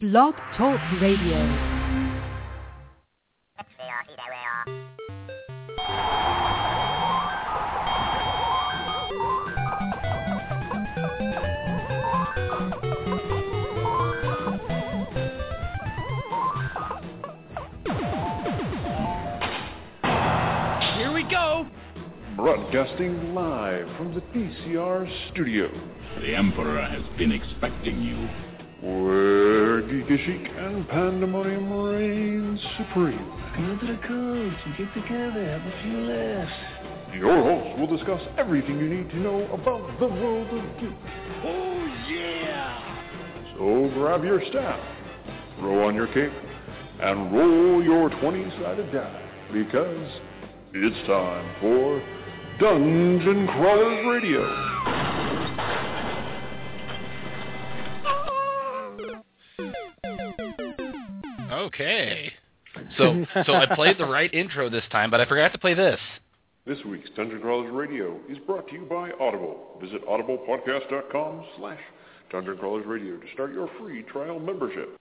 Blog Talk Radio. Here we go. Broadcasting live from the PCR studio, The Emperor has been expecting you. where Geeky Chic and Pandemonium reign supreme. Come to the coast and get together, have a few laughs. Your hosts will discuss everything you need to know about the world of geek. Oh yeah! So grab your staff, throw on your cape, and roll your 20-sided die, because it's time for Dungeon Crawlers Radio. Okay. So so I played the right intro this time, but I forgot to play this. This week's Dungeon Crawlers Radio is brought to you by Audible. Visit audiblepodcast.com slash Dungeon Crawlers Radio to start your free trial membership.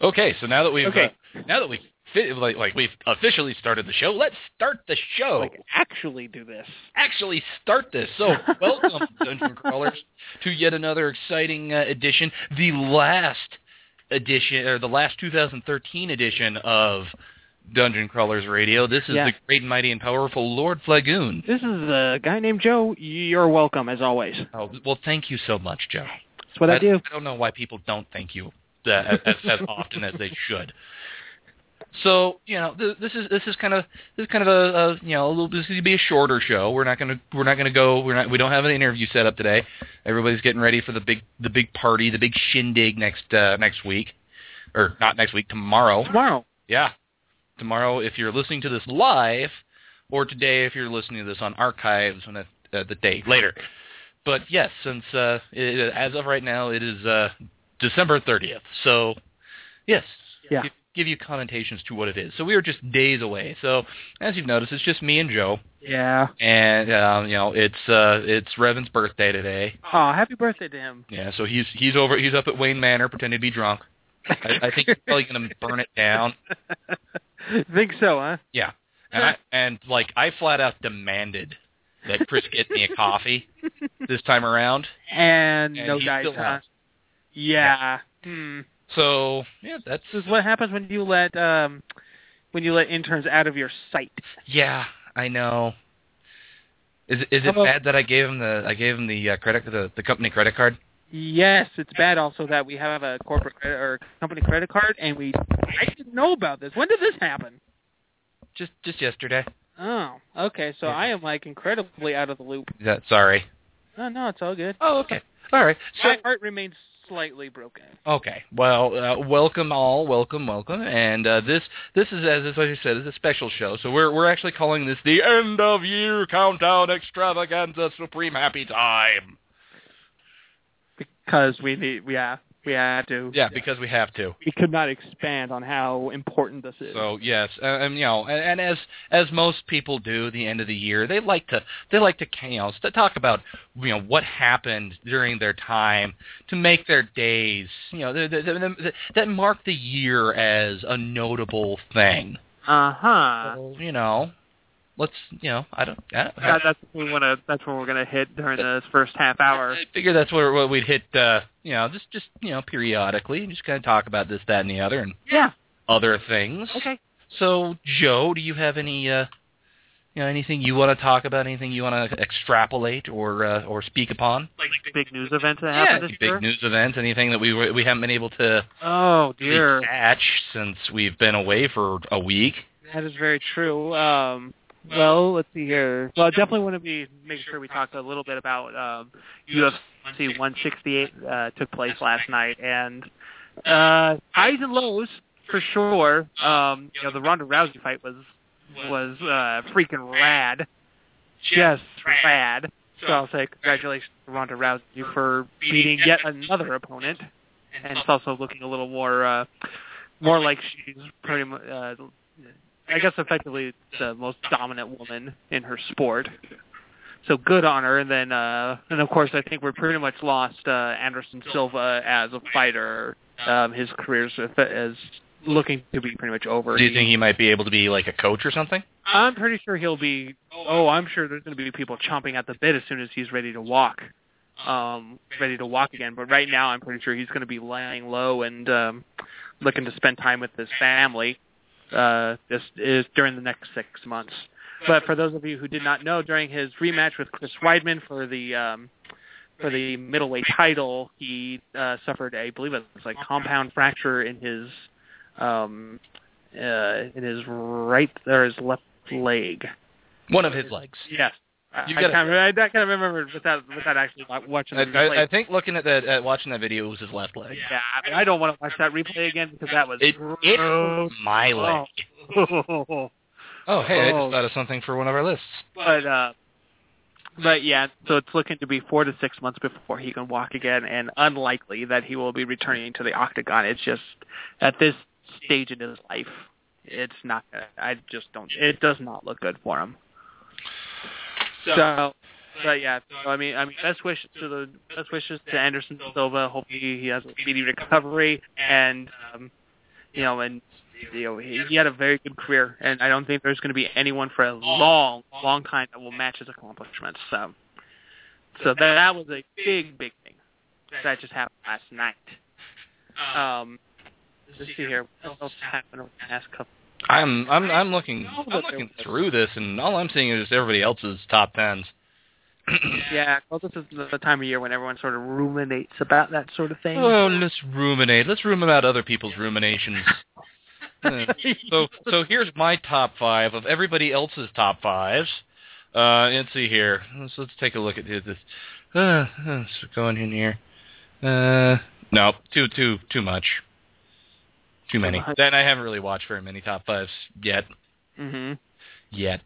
Okay, so now that we've Okay. uh, now that we've fi- like, like we've officially started the show, let's start the show. Like actually do this. Actually start this. So, welcome Dungeon Crawlers to yet another exciting uh, edition, the last edition or the last 2013 edition of Dungeon Crawlers Radio. This is Yeah. the great and mighty and powerful Lord Flagoon. This is a guy named Joe. You're welcome as always. Oh, well, thank you so much, Joe. That's what I, do. I don't know why people don't thank you uh, as, as often as they should. So you know, th- this is this is kind of this is kind of a, a you know a little this is gonna be a shorter show. We're not gonna we're not gonna go we're not we don't have an interview set up today. Everybody's getting ready for the big the big party the big shindig next uh, next week, or not next week tomorrow. Tomorrow. Yeah, tomorrow if you're listening to this live, or today if you're listening to this on archives when it, uh, the day later. But yes, since uh, it, as of right now it is uh, December 30th, so yes, Yeah. give, give you connotations to what it is. So we are just days away. So as you've noticed, it's just me and Joe, Yeah. and um, you know it's uh, it's Revan's birthday today. Oh, happy birthday to him. Yeah, so he's he's over he's up at Wayne Manor pretending to be drunk. I, I think he's probably gonna burn it down. Think so, huh? Yeah, and I and like I flat out demanded that Chris get me a coffee this time around. And, And no guys, huh? has. Yeah. Hmm. So yeah, that's This is what happens when you let um when you let interns out of your sight. yeah, I know. Is it- is it bad that I gave him the I gave him the uh, credit the the company credit card? Yes, it's bad also that we have a corporate credit or company credit card and we I didn't know about this. When did this happen? Just just yesterday. Oh, okay. So I am like incredibly out of the loop. Yeah, sorry. Oh no, it's all good. Oh, okay. All right. So My heart remains slightly broken. Okay. Well, uh, welcome all, welcome, welcome, and uh, this this is as as I said, is a special show. So we're we're actually calling this the end of year countdown extravaganza supreme happy time. Because we need, yeah, we had to. Yeah, because we have to. We could not expand on how important this is. So yes, uh, and you know, and, and as as most people do, the end of the year, they like to they like to you know to talk about you know what happened during their time to make their days you know th- th- th- that mark the year as a notable thing. uh huh. So, you know, let's you know I don't. I, don't- That, that's what we want to. That's what we're gonna hit during this first half hour. I figure that's what, what we'd hit. Uh, you know, just just you know periodically, and just kind of talk about this, that, and the other, and Yeah. other things. Okay. So, Joe, do you have any, uh, you know, anything you want to talk about? Anything you want to extrapolate or uh, or speak upon? Like big news events that yeah, happened any this big year. news events, anything that we were- we haven't been able to Oh dear, catch since we've been away for a week. that is very true. Um, well, let's see here. Well, I definitely want to be make sure we talk a little bit about um, UFC 168 uh, took place last night, and uh, highs and lows for sure. Um, you know, the Ronda Rousey fight was was uh, freaking rad, just rad. So I'll say congratulations to Ronda Rousey for beating yet another opponent, and it's also looking a little more uh, more like she's pretty much. Uh, I guess effectively the most dominant woman in her sport. So good on her. And then, uh, and of course, I think we're pretty much lost uh, Anderson Silva as a fighter. um, his career is, is looking to be pretty much over. Do you think he might be able to be like a coach or something? I'm pretty sure he'll be. Oh, I'm sure there's going to be people chomping at the bit as soon as he's ready to walk, um, ready to walk again. But right now, I'm pretty sure he's going to be laying low and um, looking to spend time with his family. Uh, just is during the next six months. But for those of you who did not know, during his rematch with Chris Weidman for the um, for the middleweight title, he uh, suffered, a, I believe it was like compound fracture in his um, uh, in his right or his left leg. One of his legs. Yes. I, You I, gotta- kind of, I, I of remember without without actually watching the I, replay. I think looking at that, at watching that video, was his left leg. yeah, I, mean, I don't want to watch that replay again because that was It, it gross. my leg. Oh. Oh, hey, I Oh. just thought of something for one of our lists. but uh, but yeah, so it's looking to be four to six months before he can walk again, and unlikely that he will be returning to the octagon. It's just at this stage in his life, it's not. I just don't. It does not look good for him. So, but yeah, so I mean, I mean, best wishes to the best wishes to Anderson Silva. Hopefully, he has a speedy recovery, and um, you know, and you know, he, he had a very good career, and I don't think there's going to be anyone for a long, long time that will match his accomplishments. So, so that that was a big, big thing that just happened last night. Um, let's see here. What else happened over the past couple? I'm I'm I'm looking I'm looking through this, and all I'm seeing is everybody else's top tens. Yeah, well, this is the time of year when everyone sort of ruminates about that sort of thing. Oh, let's ruminate. Let's ruminate about other people's ruminations. Uh, so so here's my top five of everybody else's top fives. Uh, let's see here. Let's let's take a look at this. Uh, let's go in here. Uh, no, too too too much. Too many. Then I haven't really watched very many top fives yet. hmm Yet.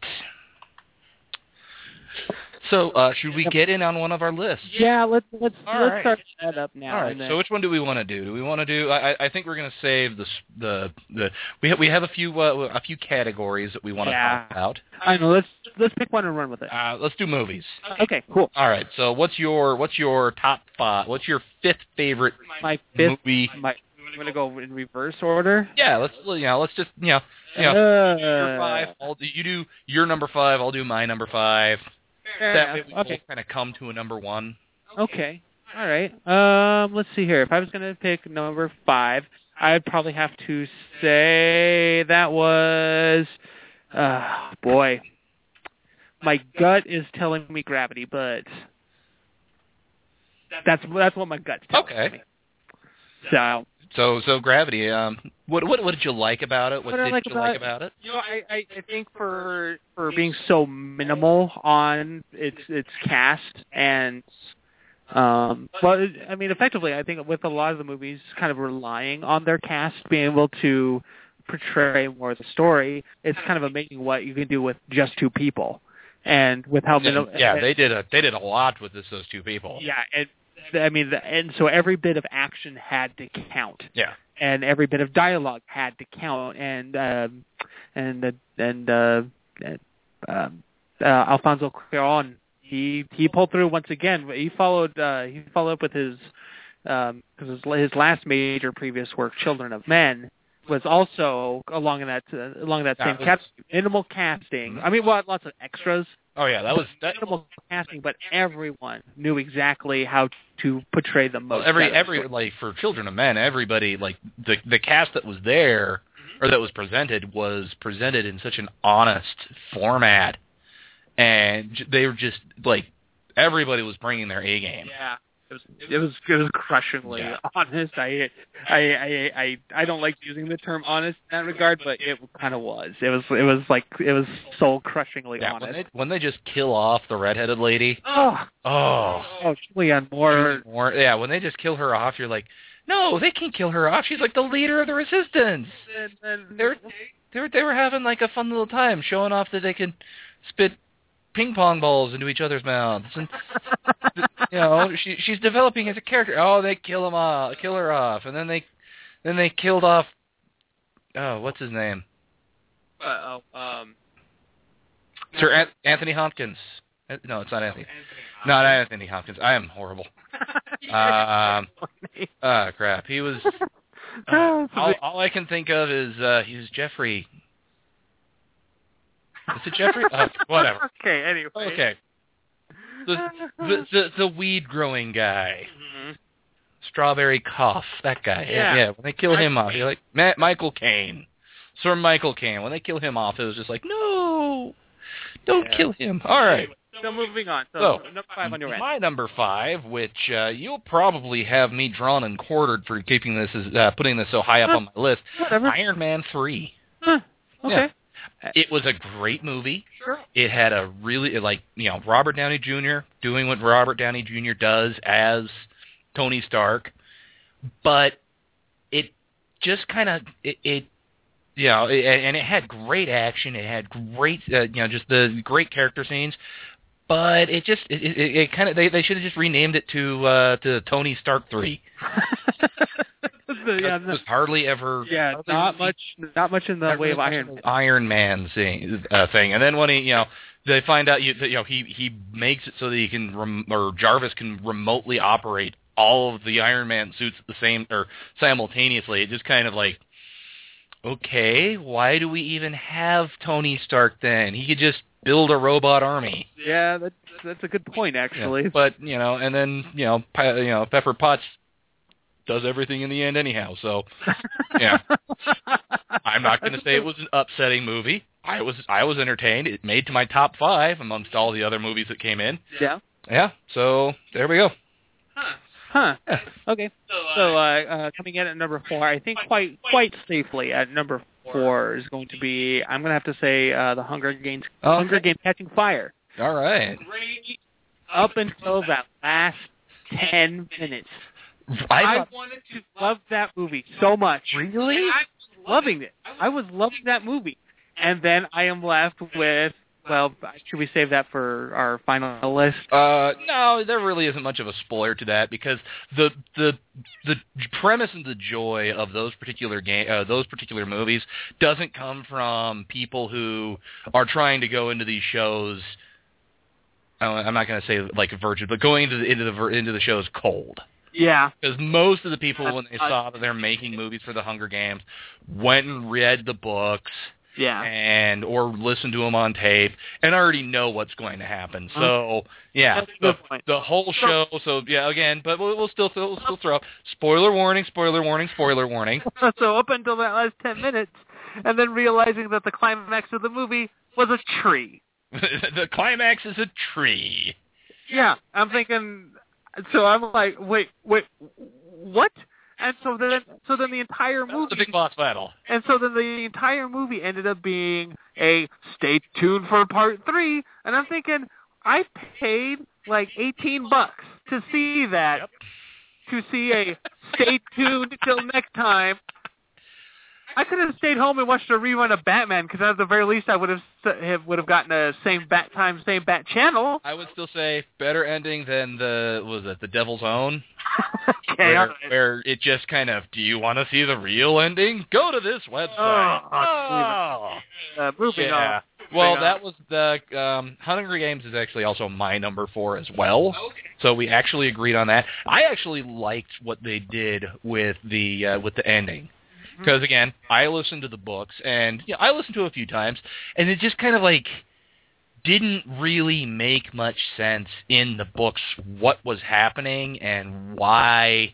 So uh, should we get in on one of our lists? Yeah, let's let's All let's right. start that up now. All right. and then- So which one do we want to do? Do we want to do? I, I- I think we're going to save the the the we have we have a few uh, a few categories that we want to Yeah. talk about. I know. Let's let's pick one and run with it. Uh, let's do movies. Okay, cool. All right. So what's your what's your top five? What's your fifth favorite My fifth. movie? My, I'm gonna go in reverse order. Yeah. Let's you know let's just you know you know your Uh, five. I'll do, you do your number five. I'll do my number five. that way we okay. both kind of come to a number one. Okay. All right. Um, let's see here. If I was going to pick number five, I'd probably have to say that was, uh, boy, my gut is telling me Gravity, but that's that's what my gut's telling me. Okay. me. So, So so Gravity. Um, what what what did you like about it? What, What did like you about like it? about it? you know, I, I I think for for being so minimal on its its cast and um well I mean effectively I think with a lot of the movies kind of relying on their cast being able to portray more of the story it's kind of amazing what you can do with just two people and with how minimal yeah, they did a they did a lot with this those two people. yeah and I mean the, and so every bit of action had to count. Yeah. and every bit of dialogue had to count. And um and uh, and uh, um, uh Alfonso Cuarón he he pulled through once again. He followed uh he followed up with his um his, his last major previous work Children of Men was also along in that uh, along that That same was- cast minimal casting. I mean well lots of extras Oh yeah, that was that. minimal casting but everyone knew exactly how to portray the most Well, every out of the every like for Children of Men, everybody like the the cast that was there or that was presented was presented in such an honest format, and j- they were just like everybody was bringing their A game. Yeah, it was it was it was crushingly Yeah. honest. I, I I I I don't like using the term honest in that regard, but it kind of was. It was it was like it was soul crushingly Yeah, when honest. they when they just kill off the redheaded lady. oh, Oh, oh, Julianne Moore. More, yeah, when they just kill her off, you're like, no, they can't kill her off. She's like the leader of the resistance. And, and They're they were they were having like a fun little time showing off that they can spit ping pong balls into each other's mouths and you know she she's developing as a character. Oh, they kill him off, kill her off, and then they then they killed off. Oh, what's his name? uh, oh, um, Sir An- Anthony Hopkins. Uh, No, it's not Anthony. No, not Anthony Hopkins. I am horrible. Um, Ah, crap. He was Uh, all, all I can think of is uh he's Jeffrey. Is it Jeffrey? uh, whatever. Okay. Anyway. Okay. The, the the the weed growing guy, Mhm. strawberry cough, that guy. Yeah. yeah. When they kill him off, you're like Matt Michael Caine, Sir Michael Caine. When they kill him off, it was just like no, don't Yeah. kill him. All right. So moving on. So, So, number five on your end. My number five, which uh, you'll probably have me drawn and quartered for keeping this uh, putting this so high up on my list. Whatever. Iron Man three. Huh. Okay. It was a great movie. Sure. It had a really like you know Robert Downey Jr. doing what Robert Downey Jr. does as Tony Stark, but it just kind of it, it you know it, and it had great action. It had great uh, you know just the great character scenes. But it just it, it, it kind of they they should have just renamed it to uh to Tony Stark three. The- yeah, was hardly ever yeah, hardly not much, not much in the way of Iron. of an Iron Man thing, uh, thing. And then when he, you know, they find out you, that, you know, he he makes it so that he can rem- or Jarvis can remotely operate all of the Iron Man suits at the same or simultaneously. It just kind of like, okay, why do we even have Tony Stark then? He could just build a robot army. Yeah, that's that's a good point Yeah, actually. But you know, and then you know, you know, Pepper Potts does everything in the end anyhow. So Yeah. I'm not going to say it was an upsetting movie. I was I was entertained. It made to my top five amongst all the other movies that came in. Yeah. Yeah, so there we go. Huh. Yeah. Okay. So uh, uh, coming in at number four, I think quite quite safely at number four is going to be I'm going to have to say uh, the Hunger Games Oh. Hunger Games Catching Fire. All right. Up until that last ten minutes, I, I, wanted to love that movie so much. Really? I was loving it. I was loving that movie, and then I am left with well, should we save that for our final list? Uh, no, there really isn't much of a spoiler to that because the the the premise and the joy of those particular game uh, those particular movies doesn't come from people who are trying to go into these shows. uh, I'm not going to say like virgin, but going into the into the into the shows cold. Yeah. Because most of the people, when they saw that they're making movies for the Hunger Games, went and read the books Yeah. and or listened to them on tape and already know what's going to happen. So mm-hmm. yeah, the, the whole show. So yeah, again, but we'll, we'll still we'll still throw up spoiler warning, spoiler warning, spoiler warning. so up until that last ten minutes, and then realizing that the climax of the movie was a tree. the climax is a tree. Yeah, I'm thinking. So I'm like, wait, wait, what? And so then, so then the entire movie. the big boss battle. and so then the entire movie ended up being a stay tuned for part three. And I'm thinking, I paid like 18 bucks to see that, Yep. to see a stay tuned till next time. I could have stayed home and watched a rerun of Batman because at the very least I would have have would have gotten a same bat time, same bat channel. I would still say better ending than the was it the Devil's Own, okay, where, right. where it just kind of do you want to see the real ending? Go to this website. Oh, Oh. uh, moving yeah. on. Well, that was the um, Hunger Games is actually also my number four as well. So we actually agreed on that. I actually liked what they did with the uh, with the ending because mm-hmm. again, I listened to the books and you know, I listened to it a few times, and it just kind of like didn't really make much sense in the books what was happening and why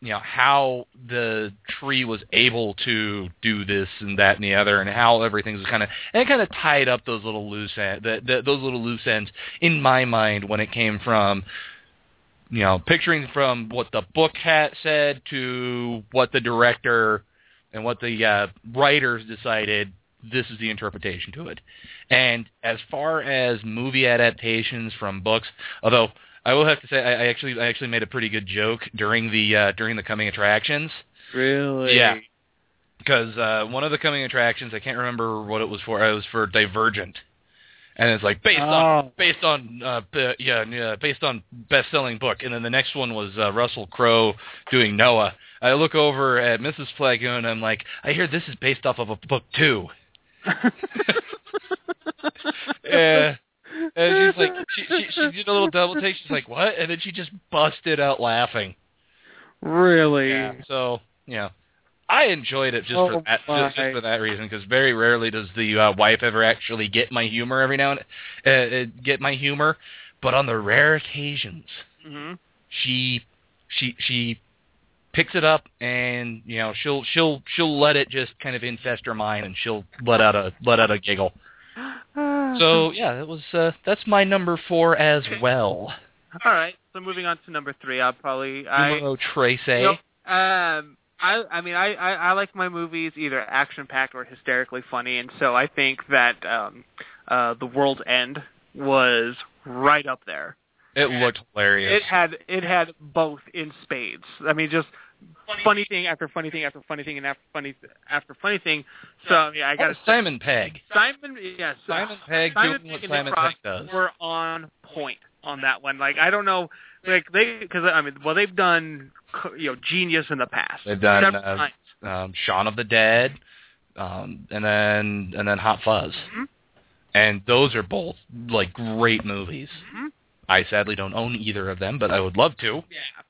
you know how the tree was able to do this and that and the other and how everything was kind of and it kind of tied up those little loose end, the, the, those little loose ends in my mind when it came from you know picturing from what the book had said to what the director and what the uh, writers decided this is the interpretation to it and as far as movie adaptations from books although I will have to say I, I actually I actually made a pretty good joke during the uh, during the coming attractions Really? Yeah. because uh, one of the coming attractions I can't remember what it was for. It was for Divergent, and it's like based on Oh. based on uh, b- yeah, yeah based on best selling book. And then the next one was uh, Russell Crowe doing Noah. I look over at Mrs. Flagoon and I'm like, I hear this is based off of a book too. Yeah. And she's like, she, she, she did a little double take. She's like, what? And then she just busted out laughing. really? Yeah. So, yeah. I enjoyed it just Oh, for that just, just for that reason because very rarely does the uh, wife ever actually get my humor every now and uh, uh, get my humor, but on the rare occasions hmm she she she picks it up and you know she'll she'll she'll let it just kind of infest her mind and she'll let out a let out a giggle. So yeah, that was uh, that's my number four as well. all right. So moving on to number three, I'll probably I Numero Trace. you um I I mean I, I I like my movies either action packed or hysterically funny, and so I think that um uh The World's End was right up there. It looked hilarious. It had it had both in spades. I mean, just funny thing after funny thing after funny thing and after funny after funny thing. So yeah, I got Oh, Simon Pegg. Simon. Yes, Simon Pegg Simon doing Pegg and Nick Simon Pegg does. were on point on that one. Like I don't know, like they because I mean, well they've done you know Genius in the past. They've done, uh. Um, Shaun of the Dead, um, and then and then Hot Fuzz, Mhm. and those are both like great movies. Mhm. I sadly don't own either of them, but I would love to. Yeah,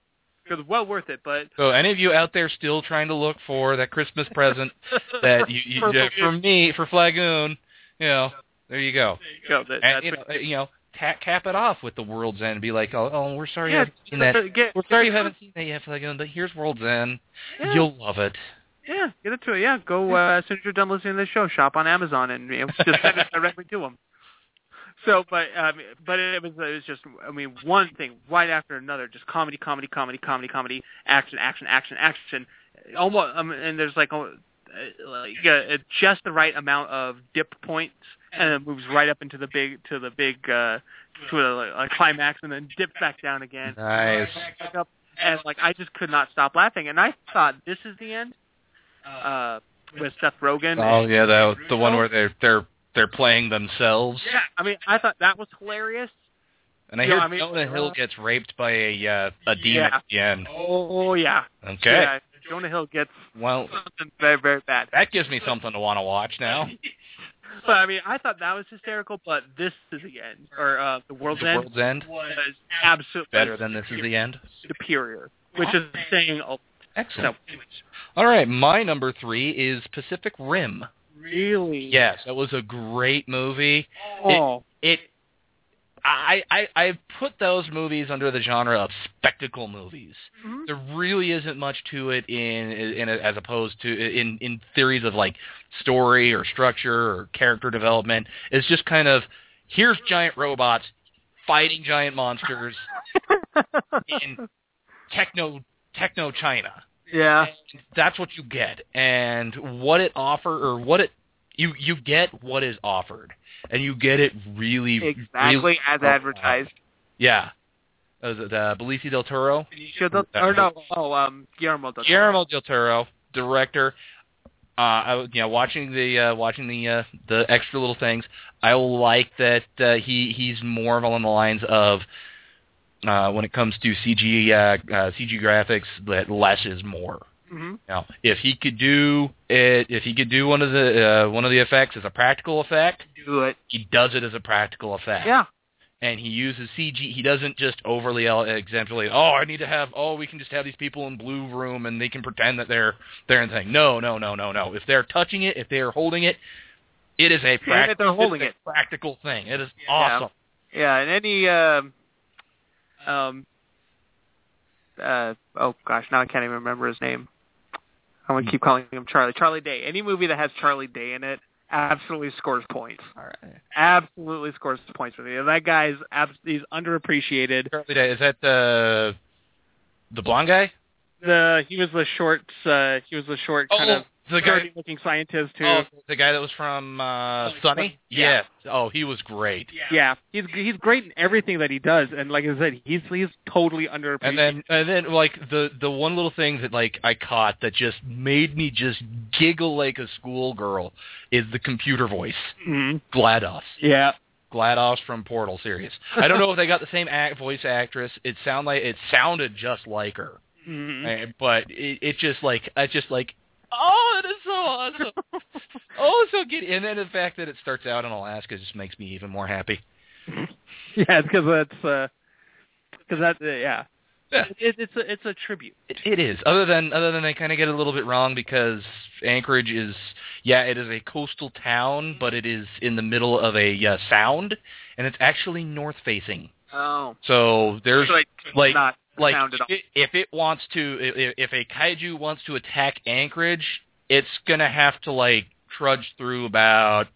because well worth it. But So any of you out there still trying to look for that Christmas present that you, you For- for me for Flagoon, you know, there you go. Go, that, And you know, you know, ta- cap it off with the World's End and be like, oh, oh we're sorry you haven't seen that. Get, We're sorry you haven't seen that yet, Flagoon. But here's World's End. Yeah. You'll love it. Yeah, get it to it. Yeah, go uh, as soon as you're done listening to the show, shop on Amazon and you know, just send it directly to them. So, but um, but it was it was just I mean one thing right after another, just comedy, comedy, comedy, comedy, comedy, action, action, action, action. Almost, um, and there's like uh, like uh, just the right amount of dip points, and it moves right up into the big to the big uh, to a, a climax, and then dips back down again Nice. back up, and like I just could not stop laughing. And I thought this is the end uh, with Seth Rogen. Oh yeah, the the one where they're they're they're playing themselves. Yeah, I mean, I thought that was hilarious. And I hear I mean, Jonah Hill uh, gets raped by a uh, a demon Yeah. at the end. Oh yeah. Okay. Yeah, Jonah Hill gets Well, something very very bad. that gives me something to want to watch now. But I mean, I thought that was hysterical. But this is the end, or uh, the world's the end World's End was absolutely better than this is the end. superior, which is saying a Excellent. All right, my number three is Pacific Rim. really, Yes, that was a great movie. Oh, It, I, I, I put those movies under the genre of spectacle movies. Mhm. There really isn't much to it in, in as opposed to in in theories of like story or structure or character development. It's just kind of here's giant robots fighting giant monsters in techno techno China. yeah, That's what you get, and what it offer or what it you you get what is offered, and you get it really exactly really as well. advertised. Yeah, was it uh, Benicio del Toro? Should the, or no? Oh, um, Guillermo del Toro. Guillermo del Toro, director. Uh, I, you know, watching the uh, watching the uh, the extra little things, I like that uh, he he's more along the lines of uh, when it comes to CG uh, uh, CG graphics that less is more. Hmm Now, if he could do it, if he could do one of the uh, one of the effects as a practical effect, Do it. he does it as a practical effect. Yeah. And he uses CG. He doesn't just overly exemplary. Oh, I need to have. Oh, we can just have these people in blue room and they can pretend that they're they're in thing. No, no, no, no, no. If they're touching it, if they are holding it, it is a practical. they're holding it. Practical thing. It is Yeah. awesome. Yeah, and any um um uh oh gosh, now I can't even remember his name. I'm gonna keep calling him Charlie. Charlie Day. Any movie that has Charlie Day in it absolutely scores points. All right. Absolutely scores points for me. That guy's abs- he's underappreciated. Charlie Day. Is that the the blonde guy? The he was the short uh he was the short kind oh, of the guy. looking scientist who Oh, the guy that was from uh, Oh, Sunny. yeah. Yes. Oh, he was great. yeah, he's he's great in everything that he does and like I said, he's he's totally underappreciated. And then, and then, like the the one little thing that like I caught that just made me just giggle like a schoolgirl is the computer voice, Mhm. GLaDOS. Yeah. GLaDOS from Portal series. I don't know if they got the same act, voice actress. It sound like it sounded just like her, Mhm. Uh, but it, it just like I just like oh, it is so awesome. oh, so good. And then the fact that it starts out in Alaska just makes me even more happy. yeah, because that's uh, because that uh, yeah. Yeah. it, it's a it's a tribute. It, it is. Other than other than they kind of get it a little bit wrong because Anchorage is yeah, it is a coastal town, but it is in the middle of a uh, sound, and it's actually north facing. Oh, So there's like like not like all. if it wants to if, if a kaiju wants to attack Anchorage, it's gonna have to like trudge through about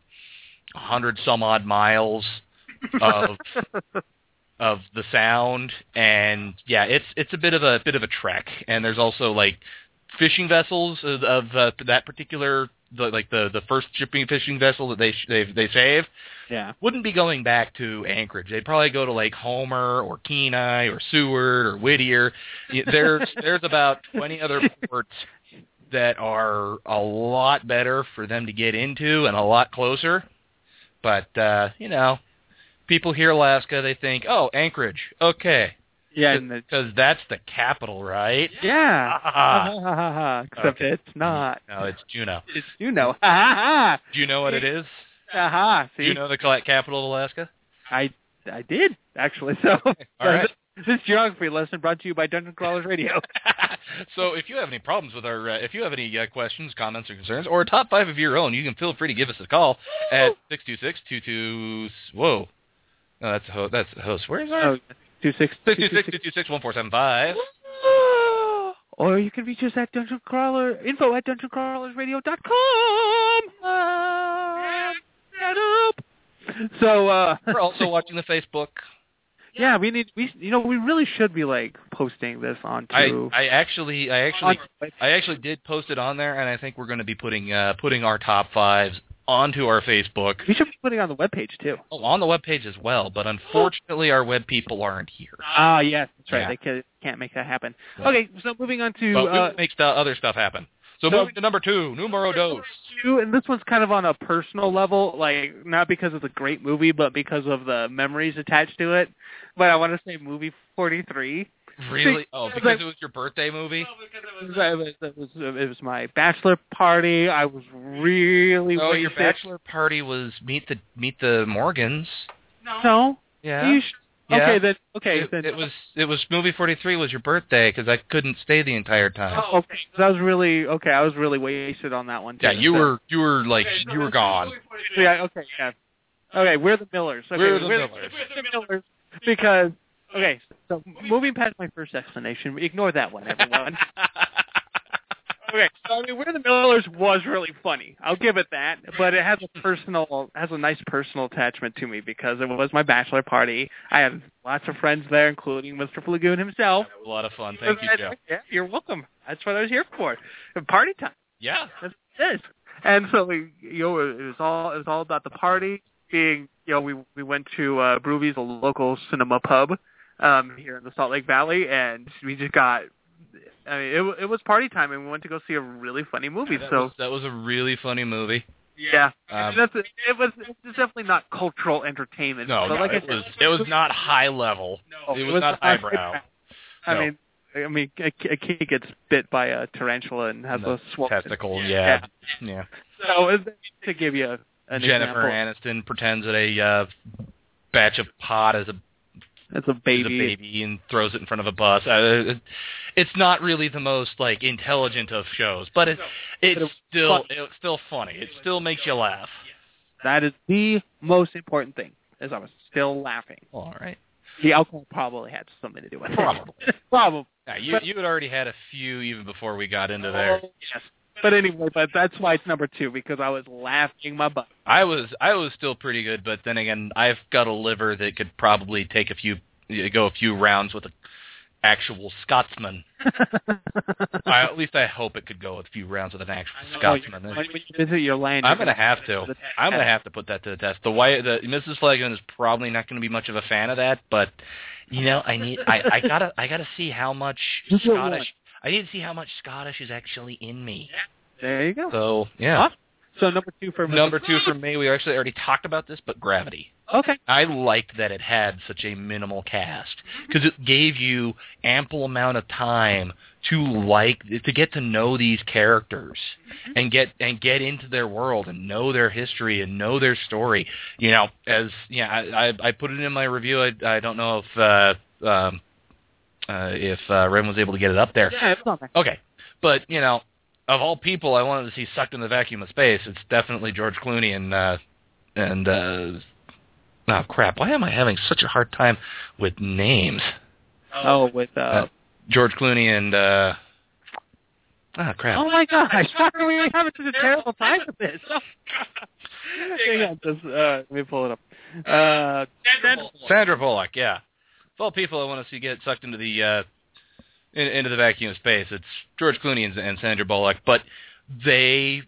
a hundred some odd miles of of the sound and yeah it's it's a bit of a bit of a trek and there's also like fishing vessels of, of uh, that particular the, like the the first shipping fishing vessel that they they they save yeah. wouldn't be going back to Anchorage. They'd probably go to like Homer or Kenai or Seward or Whittier. There's there's about 20 other ports that are a lot better for them to get into and a lot closer. But uh, you know, people hear Alaska, they think, "Oh, Anchorage. Okay." Yeah, Cuz that's the capital, right? yeah. Ah. Except Okay. it's not. No, it's Juneau. It's know. Ha ha Do you know what it is? ha. Ha Do See, you know the capital of Alaska? I I did actually. So All right. this geography lesson brought to you by Dungeon Crawlers Radio. so if you have any problems with our, uh, if you have any uh, questions, comments, or concerns, or a top five of your own, you can feel free to give us a call at six two six two two. Whoa, no, that's a ho- that's a host. Where is our Oh, two six two six two two six one four seven five? Or you can reach us at Dungeon Crawler info at dungeoncrawlersradio.com. Uh, up. So uh We're also watching the Facebook. yeah, we need we you know we really should be like posting this onto I I actually I actually I actually did post it on there, and I think we're going to be putting uh, putting our top fives onto our Facebook. we should be putting it on the webpage too. Oh, on the webpage as well, but unfortunately our web people aren't here. Ah, yes, that's right. Yeah. They can, can't make that happen. Yeah. Okay, so moving on to But uh, will make stu- other stuff happen. So So- moving to number two, numero dos. two, and this one's kind of on a personal level, like not because of the great movie, but because of the memories attached to it. But I want to say movie 43. Really? Oh, Because because it was your birthday movie? It was, it was, it was, it was my bachelor party. I was really Oh, your bachelor party was meet the meet the Morgans. No. Yeah. Are you sure? Yeah. Okay, then. Okay, it, then. it was it was movie 43 was your birthday because I couldn't stay the entire time. Oh, okay. 'cause I was really okay. I was really wasted on that one. Too, yeah, you so- were you were like you were gone. Yeah. Okay. Yeah. Okay. We're the Millers. Okay, We're the we're Millers. we're the Millers because. Okay, so moving past my first explanation, ignore that one, everyone. okay, so I mean, We're the Millers was really funny. I'll give it that, but it has a personal, has a nice personal attachment to me because it was my bachelor party. I had lots of friends there, including Mr. Flagoon himself. a lot of fun. Thank you, Joe. Yeah, you're welcome. That's what I was here for. Party time. Yeah. That's what it is. And so we, you know, it was all it was all about the party. Being, you know, we we went to uh, Brewvies, a local cinema pub um, here in the Salt Lake Valley, and we just got. I mean, it it was party time, and we went to go see a really funny movie. that, so was, that was a really funny movie. yeah, Um, that's it was it's definitely not cultural entertainment. No, but no, like I it said, was it was not high level. no, it was not highbrow. I No. mean, I mean, a, a kid gets bit by a tarantula and has The a swollen Testicle, yeah, yeah. So it's to give you a, an Jennifer example, Aniston pretends that a uh, batch of pot is a it's a baby. a baby and throws it in front of a bus. Uh, it's not really the most like intelligent of shows, but it it's But it's still funny. it's still funny. It still makes you laugh. That is the most important thing. Is I was still laughing. All right. The alcohol probably had something to do with Probably. it. probably. Yeah, you But- you had already had a few even before we got into there. Oh, yes. But anyway, but that's why it's number two because I was laughing my butt. I was I was still pretty good, but then again, I've got a liver that could probably take a few go a few rounds with a actual Scotsman. I, at least I hope it could go a few rounds with an actual Scotsman. when, when you visit your land, I'm gonna have to. I'm gonna have to put that to the test. The white, the Mrs. Flagoon is probably not gonna be much of a fan of that, but you know, I need, I, I gotta, I gotta see how much Scottish. One. I need to see how much Scottish is actually in me. There you go. So yeah. Huh? So number two for me. Number two for me, we actually already talked about this, but Gravity. Okay. I liked that it had such a minimal cast because it gave you ample amount of time to like to get to know these characters and get and get into their world and know their history and know their story. You know, as yeah, I I, I put it in my review. I I don't know if uh, um, uh, if uh, Ren was able to get it up there. Yeah, it's on there. Okay, but you know, of all people I wanted to see sucked in the vacuum of space, it's definitely George Clooney and uh, and uh, oh crap, why am I having such a hard time with names? Oh, with uh, Uh, George Clooney and uh, oh crap. oh my gosh, why are we having such a terrible time with this? Oh, Hang on, just, uh, let me pull it up. Uh, Sandra Sandra Bullock, yeah. All people I want to see get sucked into the uh, in, into the vacuum of space, it's George Clooney and, and Sandra Bullock, but they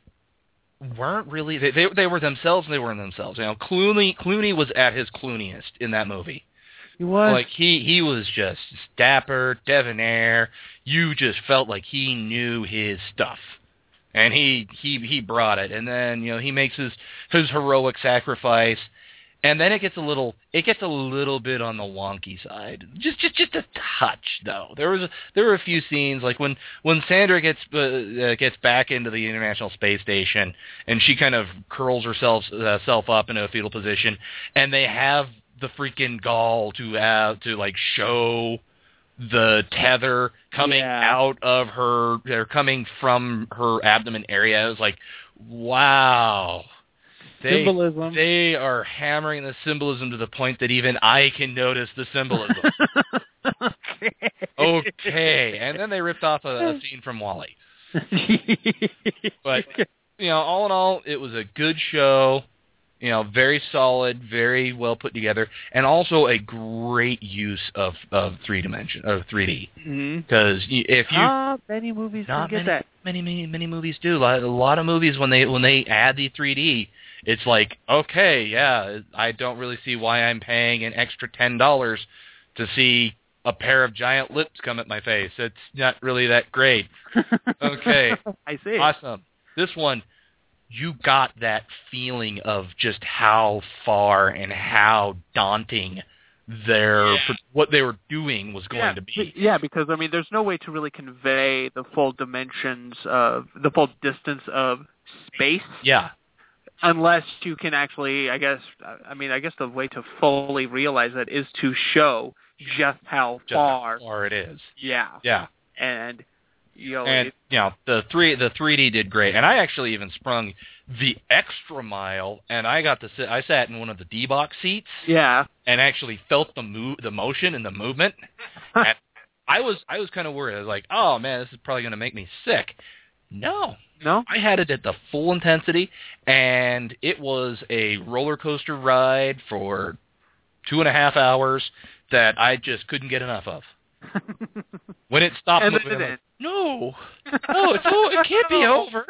weren't really they, they they were themselves and they weren't themselves. You know, Clooney Clooney was at his Clooneyest in that movie. He was. Like he he was just dapper, debonair. You just felt like he knew his stuff, and he he he brought it. And then you know he makes his his heroic sacrifice, and then it gets a little it gets a little bit on the wonky side. Just just just a touch though. There was a, there were a few scenes like when when Sandra gets uh, uh, gets back into the International Space Station and she kind of curls herself uh, self up in a fetal position, and they have the freaking gall to have to like show the tether coming Yeah. out of her or coming from her abdomen area. It was like, wow. They, Symbolism. they are hammering the symbolism to the point that even I can notice the symbolism. okay. okay. And then they ripped off a, a scene from WALL-E. But you know, all in all, it was a good show. You know, very solid, very well put together, and also a great use of of three dimension of 3D. hmm Because if you Not many movies not get many, that. many many many movies do. A lot, a lot of movies when they when they add the 3D, it's like okay, yeah, I don't really see why I'm paying an extra ten dollars to see a pair of giant lips come at my face. It's not really that great. Okay. I see. Awesome. This one, you got that feeling of just how far and how daunting their what they were doing was going yeah, to be. be- Yeah, because I mean, there's no way to really convey the full dimensions of the full distance of space Yeah. Unless you can actually. I guess. I mean, I guess the way to fully realize that is to show just how Just far. how far it is. Yeah, Yeah. and you know, And it- you know, the three the 3D did great. And I actually even sprung the extra mile and I got to sit I sat in one of the D box seats yeah, and actually felt the move the motion and the movement. And I was I was kind of worried. I was like, "Oh man, this is probably going to make me sick." No, no, I had it at the full intensity, and it was a roller coaster ride for two and a half hours that I just couldn't get enough of. When it stopped And moving, it like, no, no, it's o- it can't be over.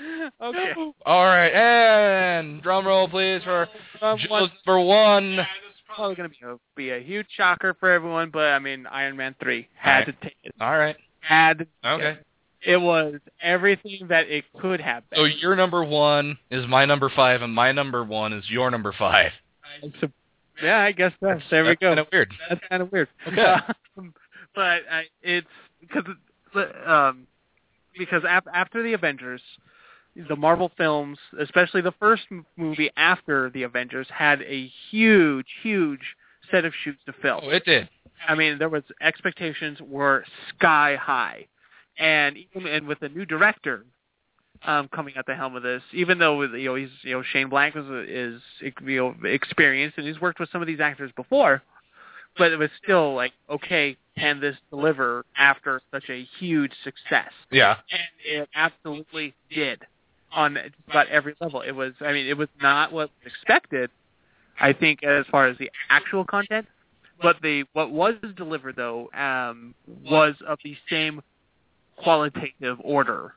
okay. No. All right, and drum roll, please, for Joe's one- number one. probably going to be a, be a huge shocker for everyone, but I mean, Iron Man three had Right. to take it. All right, Had okay. it. It was everything that it could have been. So your number one is my number five, and my number one is your number five. So, yeah, I guess that's, there we That's go. Kind of weird. That's kind of weird. Okay. Um, but I, it's because um, because af- after the Avengers, the Marvel films, especially the first movie after the Avengers, had a huge, huge set of shoes to fill. Oh, it did. I mean, there was expectations were sky high, and even and with a new director um, coming at the helm of this, even though you know he's you know Shane Black is is you know experienced and he's worked with some of these actors before, but it was still like okay, can this deliver after such a huge success? Yeah. And it absolutely did on just about every level. It was I mean it was not what was expected. I think as far as the actual content, but the what was delivered though um, was of the same qualitative order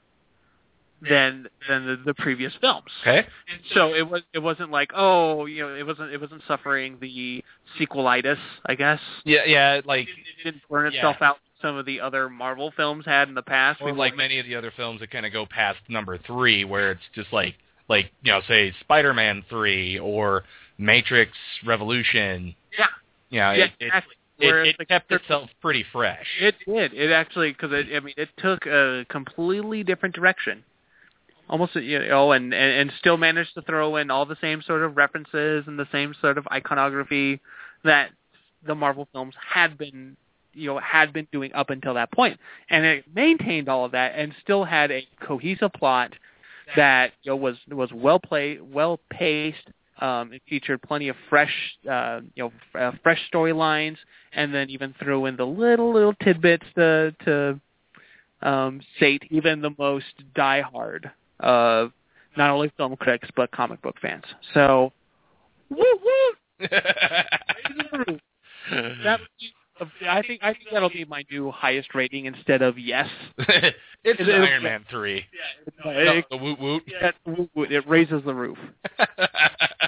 than than the, the previous films. Okay. And so it was it wasn't like oh you know it wasn't it wasn't suffering the sequelitis I guess. Yeah, yeah, like It didn't burn itself out. like Some of the other Marvel films had in the past. or like many of the other films that kind of go past number three, where it's just like like you know, say Spider-Man three or Matrix Revolution. Yeah. You know, yeah, it, it, exactly. It, it kept itself pretty fresh. It did. It actually because I mean it took a completely different direction, almost you know, and, and and still managed to throw in all the same sort of references and the same sort of iconography that the Marvel films had been you know had been doing up until that point, and it maintained all of that and still had a cohesive plot that you know was was well played, well paced. Um, it featured plenty of fresh, uh, you know, f- uh, fresh storylines, and then even threw in the little little tidbits to to um, sate even the most diehard of not only film critics but comic book fans. So, woo woo! That I think I think that'll be my new highest rating instead of yes. it's It- Iron Man three. No, No, it, the woot woot. it, it raises the roof.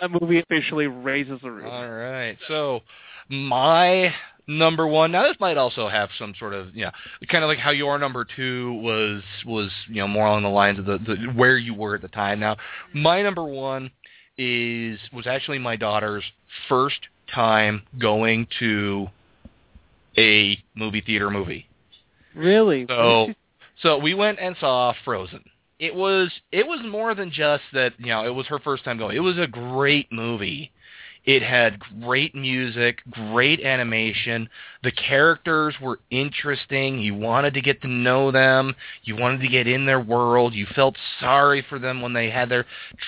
That movie officially raises the roof. All right. So my number one. Now this might also have some sort of yeah, kind of like how your number two was was you know more along the lines of the, the where you were at the time. Now my number one is was actually my daughter's first time going to a movie theater movie. Really? So so we went and saw Frozen. It was it was more than just that, you know, it was her first time going. It was a great movie. It had great music, great animation. The characters were interesting. You wanted to get to know them. You wanted to get in their world. You felt sorry for them when they had their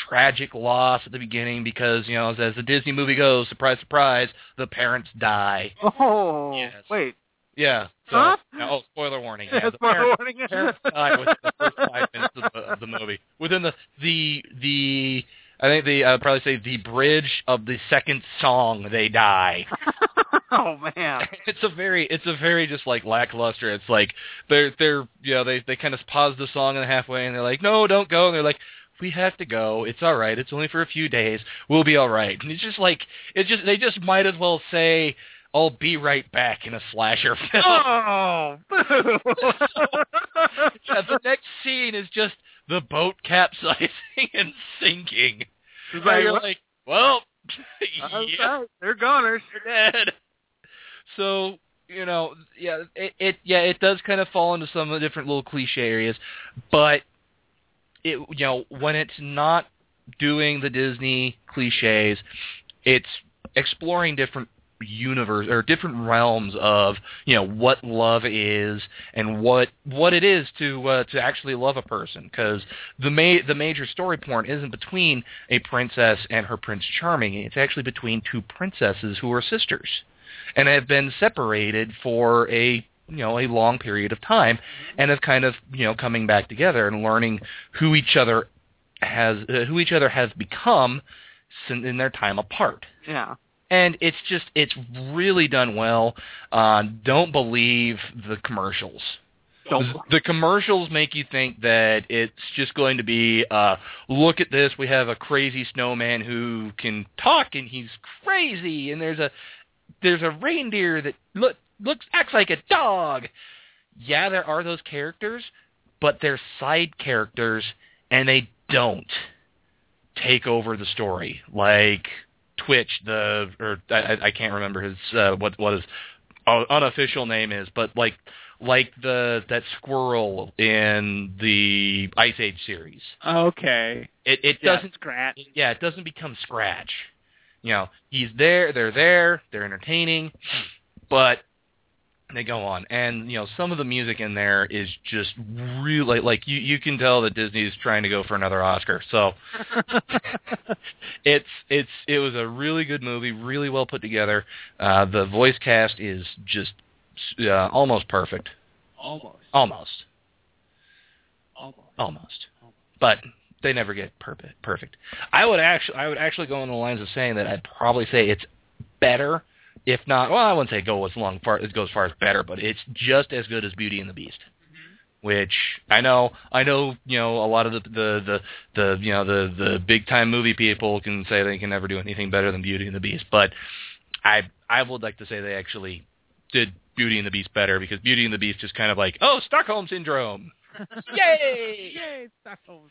tragic loss at the beginning because, you know, as, as the Disney movie goes, surprise, surprise, the parents die. Oh, Yes. wait. Yeah. So, Huh? oh, spoiler warning. Yeah, the Spoiler parents- warning. parents die within the first five minutes of the, of the movie. Within the the the I think the I'd uh, probably say the bridge of the second song they die. oh man. it's a very it's a very just like lackluster. It's like they're they're you know they they kind of pause the song in the halfway and they're like no don't go and they're like we have to go. It's all right. It's only for a few days. We'll be all right. And it's just like it's just they just might as well say I'll be right back in a slasher film. Oh. boo. yeah, the next scene is just the boat capsizing and sinking. It's And you're what? like, well, yeah, right. They're goners. they're dead. So you know, yeah, it, it yeah, it does kind of fall into some of the different little cliche areas, but it you know when it's not doing the Disney cliches, it's exploring different universe or different realms of you know what love is and what what it is to uh, to actually love a person. Because the ma- the major story point isn't between a princess and her prince charming. It's actually between two princesses who are sisters and have been separated for a you know a long period of time and have kind of you know coming back together and learning who each other has uh, who each other has become in their time apart. Yeah. And it's just it's really done well. Uh, don't believe the commercials. Don't. The commercials make you think that it's just going to be, uh, look at this, we have a crazy snowman who can talk and he's crazy, and there's a there's a reindeer that look looks acts like a dog. Yeah, there are those characters, but they're side characters, and they don't take over the story like Twitch, the or I, I- can't remember his uh, what what his uh, unofficial name is, but like like the that squirrel in the Ice Age series. Okay. It it Yeah, doesn't Scrat. yeah, it doesn't become Scrat. You know, he's there, they're there, they're entertaining, but they go on. And, you know, some of the music in there is just really like you you can tell that Disney's trying to go for another Oscar. So it's it's it was a really good movie, really well put together. Uh the voice cast is just uh, almost perfect. Almost. Almost. Almost. Almost. But they never get perfect. Perfect. I would actually, I would actually go on the lines of saying that I'd probably say it's better, if not. Well, I wouldn't say go as long far it goes as far as better, but it's just as good as Beauty and the Beast. Mm-hmm. Which I know, I know, you know, a lot of the the the, the you know the the big time movie people can say they can never do anything better than Beauty and the Beast, but I I would like to say they actually did Beauty and the Beast better because Beauty and the Beast is kind of like, oh, Stockholm syndrome. Yay! Yay! Stockholm.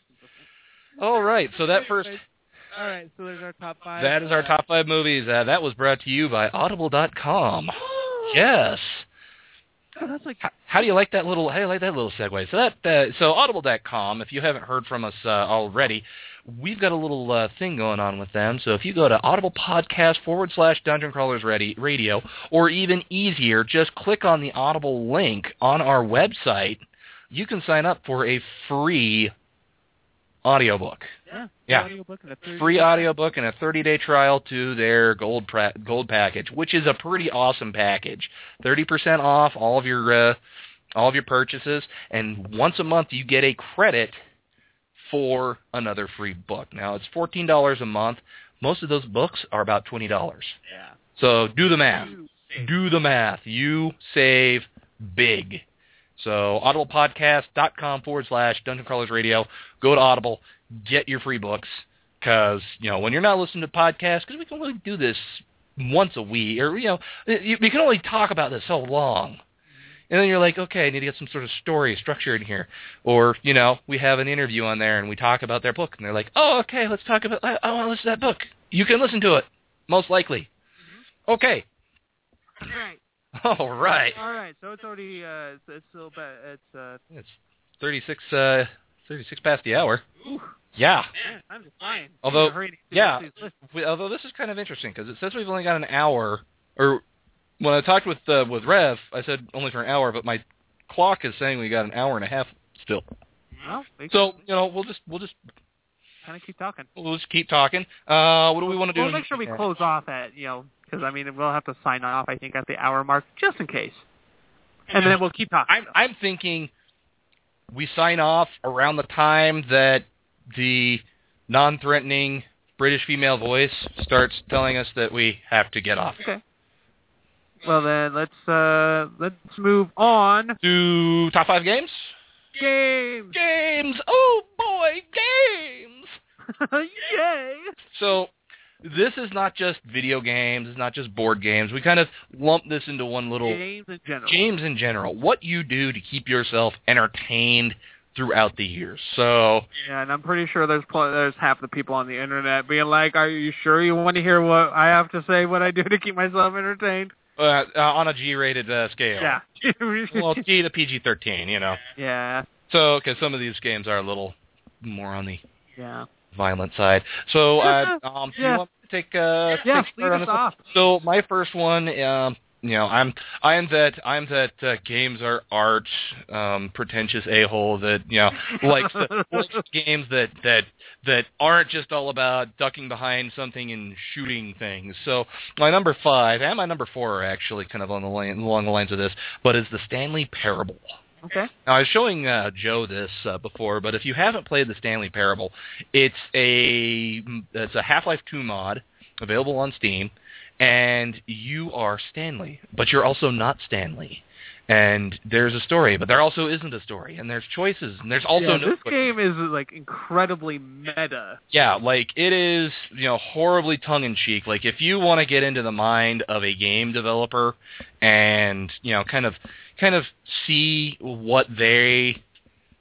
All right, so that first All right, so there's our top five. that is our top five movies. Uh, that was brought to you by Audible.com. yes. Oh, that's like How, how do you like that little? How do you like that little segue? So that uh, so Audible.com. If you haven't heard from us uh, already, we've got a little uh, thing going on with them. So if you go to Audible Podcast forward slash Dungeon Crawlers Ready Radio, or even easier, just click on the Audible link on our website. You can sign up for a free audiobook. Yeah, Yeah. audiobook and a 30 Free audiobook and a 30-day trial to their gold pra- gold package, which is a pretty awesome package. 30% off all of your uh, all of your purchases, and once a month you get a credit for another free book. Now it's $14 a month. Most of those books are about $20. Yeah. So do the math. Do the math. You save big. So audiblepodcast.com forward slash Dungeon Crawlers Radio. Go to Audible. Get your free books. Because, you know, when you're not listening to podcasts, because we can only do this once a week, or, you know, you- we can only talk about this so long. And then you're like, okay, I need to get some sort of story structure in here. Or, you know, we have an interview on there and we talk about their book. And they're like, oh, okay, let's talk about, I, I want to listen to that book. You can listen to it, most likely. Okay. Right. All right. All right. So it's already uh, it's, it's little bit it's uh, It's 36, uh, 36 past the hour. ooh, Yeah. man, I'm just flying. Although, Hurry to get yeah, this we, although this is kind of interesting because it says we've only got an hour. Or when I talked with uh, with Rev, I said only for an hour, but my clock is saying we got an hour and a half still. Well, So you know, we'll just we'll just kind of keep talking. we'll just keep talking. Uh, what do we want to do? We'll make sure we close off at you know because I mean we'll have to sign off I think at the hour mark just in case, and then we'll keep talking. I'm I'm thinking we sign off around the time that the non-threatening British female voice starts telling us that we have to get off. Okay. Well then let's uh let's move on. To top five games. Games. Games. Oh boy, games. Yay! So this is not just video games. It's not just board games. We kind of lump this into one little Games in general. games in general. What you do to keep yourself entertained throughout the years. So Yeah, and I'm pretty sure there's pl- there's half the people on the internet being like, "Are you sure you want to hear what I have to say? What I do to keep myself entertained?" uh, uh, on a G-rated uh, scale. Yeah. well, G to PG-13, you know. yeah. So, because some of these games are a little more on the Yeah. Violent side. So, uh, um, do Yeah. you want to take uh, Yeah, take lead start on us this off. So, my first one, um, you know, I'm I'm that I'm that uh, games are art, um, pretentious a hole that you know likes the, likes the games that that that aren't just all about ducking behind something and shooting things. So my number five and my number four are actually kind of on the line, along the lines of this, but is the Stanley Parable. Okay. Now, I was showing uh, Joe this uh, before, but if you haven't played the Stanley Parable, it's a it's a Half-Life 2 mod available on Steam, and you are Stanley, but you're also not Stanley. And there's a story, but there also isn't a story, and there's choices, and there's also yeah, no this game is like incredibly meta. yeah, like it is, you know, horribly tongue in cheek. Like if you want to get into the mind of a game developer and, you know, kind of kind of see what they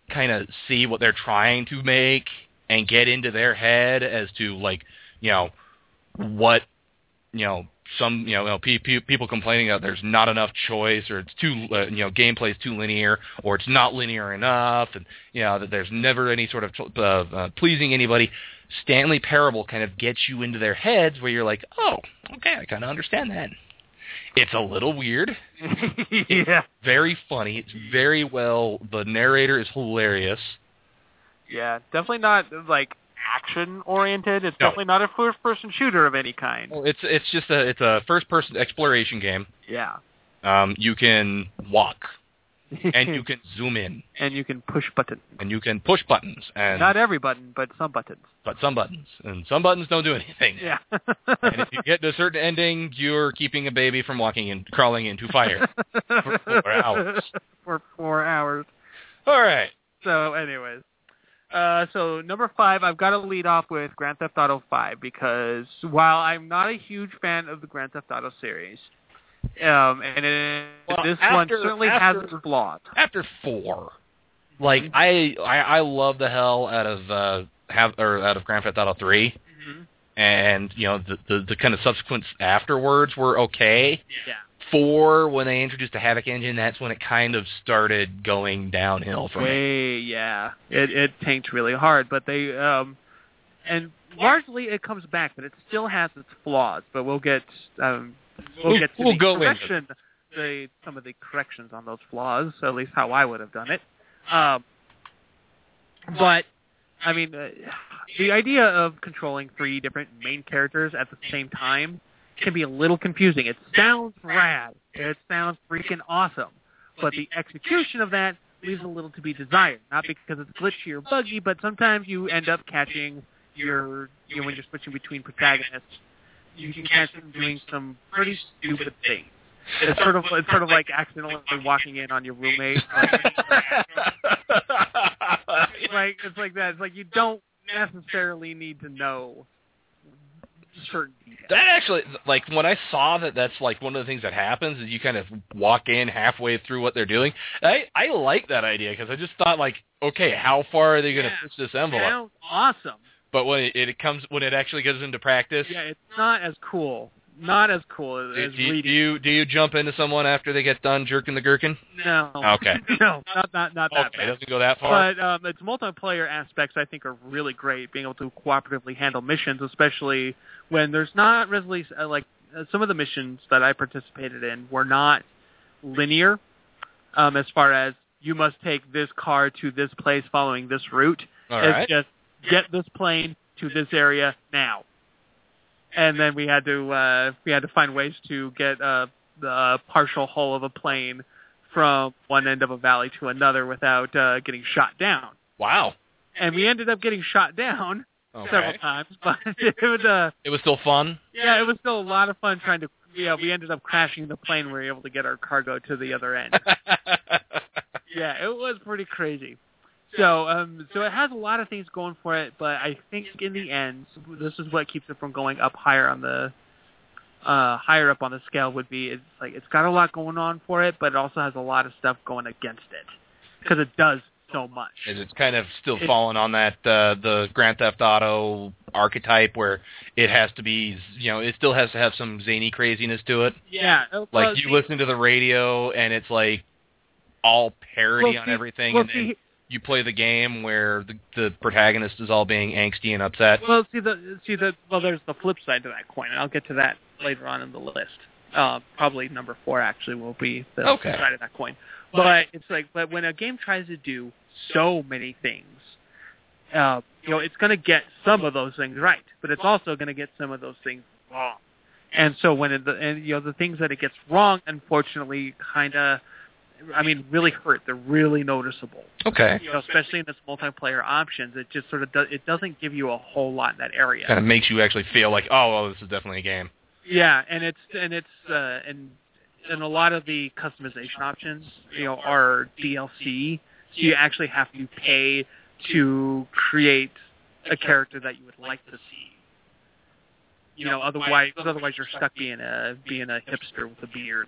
kind of see what they're trying to make and get into their head as to like, you know, what you know, some you know, pe- pe- people complaining that there's not enough choice or it's too uh, you know gameplay is too linear or it's not linear enough and you know that there's never any sort of uh, uh, pleasing anybody. Stanley Parable kind of gets you into their heads where you're like, oh, okay, I kind of understand that. It's a little weird, yeah. very funny. It's very well. The narrator is hilarious. Yeah. Definitely not like action oriented. It's No. definitely not a first person shooter of any kind. Well, It's it's just a it's a first person exploration game. Yeah. Um, you can walk and you can zoom in and you can push buttons. and you can push buttons and Not every button, but some buttons. but some buttons and some buttons don't do anything. Yeah. and if you get to a certain ending, you're keeping a baby from walking and crawling into fire. for four hours. For four hours. All right. So, anyways. Uh, so number five, I've got to lead off with Grand Theft Auto 5 because while I'm not a huge fan of the Grand Theft Auto series, um, and it, Well, this one certainly after- has its flaws. After four, like I, I I love the hell out of uh have or out of Grand Theft Auto 3 and you know the, the the kind of subsequents afterwards were okay. Yeah. Four when they introduced the Havok engine, that's when it kind of started going downhill for me. Way, yeah. It it tanked really hard, but they um and largely it comes back, but it still has its flaws. But we'll get um we'll, We'll- get to we'll the go correction, the some of the corrections on those flaws. At least how I would have done it. Um, but I mean, uh, the idea of controlling three different main characters at the same time can be a little confusing. It sounds rad. It sounds freaking awesome. But the execution of that leaves a little to be desired. Not because it's glitchy or buggy, but sometimes you end up catching your, you know, when you're switching between protagonists, you can catch them doing some pretty stupid things. It's sort of it's sort of like accidentally walking in on your roommate. Like, it's like it's like that. It's like you don't necessarily need to know details. That actually, like when I saw that, that's like one of the things that happens is you kind of walk in halfway through what they're doing. I I like that idea because I just thought like, okay, how far are they going to Yeah. push this envelope? Sounds awesome. But when it, it comes, when it actually goes into practice, Yeah, it's not as cool. Not as cool as, do, do you, do you do you jump into someone after they get done jerking the gherkin? No. Okay. no, not not not that Okay, it bad. doesn't go that far. But um, its multiplayer aspects, I think, are really great. Being able to cooperatively handle missions, especially when there's not really uh, like uh, some of the missions that I participated in were not linear. Um, as far as you must take this car to this place following this route. All it's right. just get this plane to this area now. And then we had to uh, we had to find ways to get uh, the partial hull of a plane from one end of a valley to another without uh, getting shot down. Wow. And we ended up getting shot down several times, but it was uh, It was still fun. yeah, it was still a lot of fun trying to. Yeah, we ended up crashing the plane. We were able to get our cargo to the other end. yeah, it was pretty crazy. So, um, so it has a lot of things going for it, but I think in the end, this is what keeps it from going up higher on the, uh, higher up on the scale would be it's like it's got a lot going on for it, but it also has a lot of stuff going against it because it does so much. Is it's kind of still It- falling on that uh, the Grand Theft Auto archetype where it has to be, you know, it still has to have some zany craziness to it. Yeah, Like well, you see- listen to the radio and it's like all parody well, on see- everything, well, and then see, you play the game where the, the protagonist is all being angsty and upset. Well, see the see the well, there's the flip side to that coin, and I'll get to that later on in the list. Uh, probably number four actually will be the Okay. flip side of that coin. But it's like, but when a game tries to do so many things, uh, you know, it's going to get some of those things right, but it's also going to get some of those things wrong. And so when it, the and you know the things that it gets wrong, unfortunately, kind of, I mean, really hurt. They're really noticeable Okay. you know, especially in this multiplayer options, it just sort of does, it doesn't give you a whole lot in that area. Kind of makes you actually feel like, oh, well, this is definitely a game. Yeah, and it's and it's uh, and and a lot of the customization options, you know, are DLC, so you actually have to pay to create a character that you would like to see. You know, otherwise, otherwise you're stuck being a being a hipster with a beard.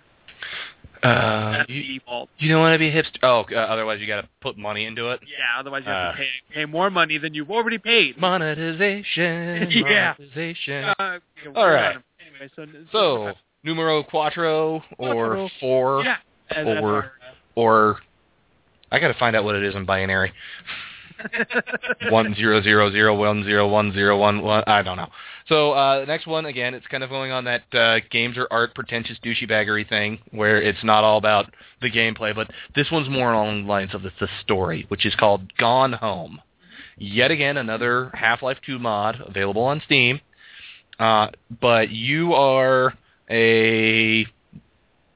Uh, you, you don't want to be a hipster. Oh, uh, otherwise you got to put money into it. Yeah, otherwise you have Uh. to pay pay more money than you've already paid. Monetization. Yeah. Monetization. Uh, All right. Anyway, so So, numero quattro or four yeah, or- or I got to find out what it is in binary. One zero zero zero one zero one zero one one. I don't know. So uh, the next one again, it's kind of going on that uh, games are art, pretentious douchebaggery thing, where it's not all about the gameplay, but this one's more along the lines of the, the story, which is called Gone Home. Yet again, another Half-Life 2 mod available on Steam. Uh, but you are a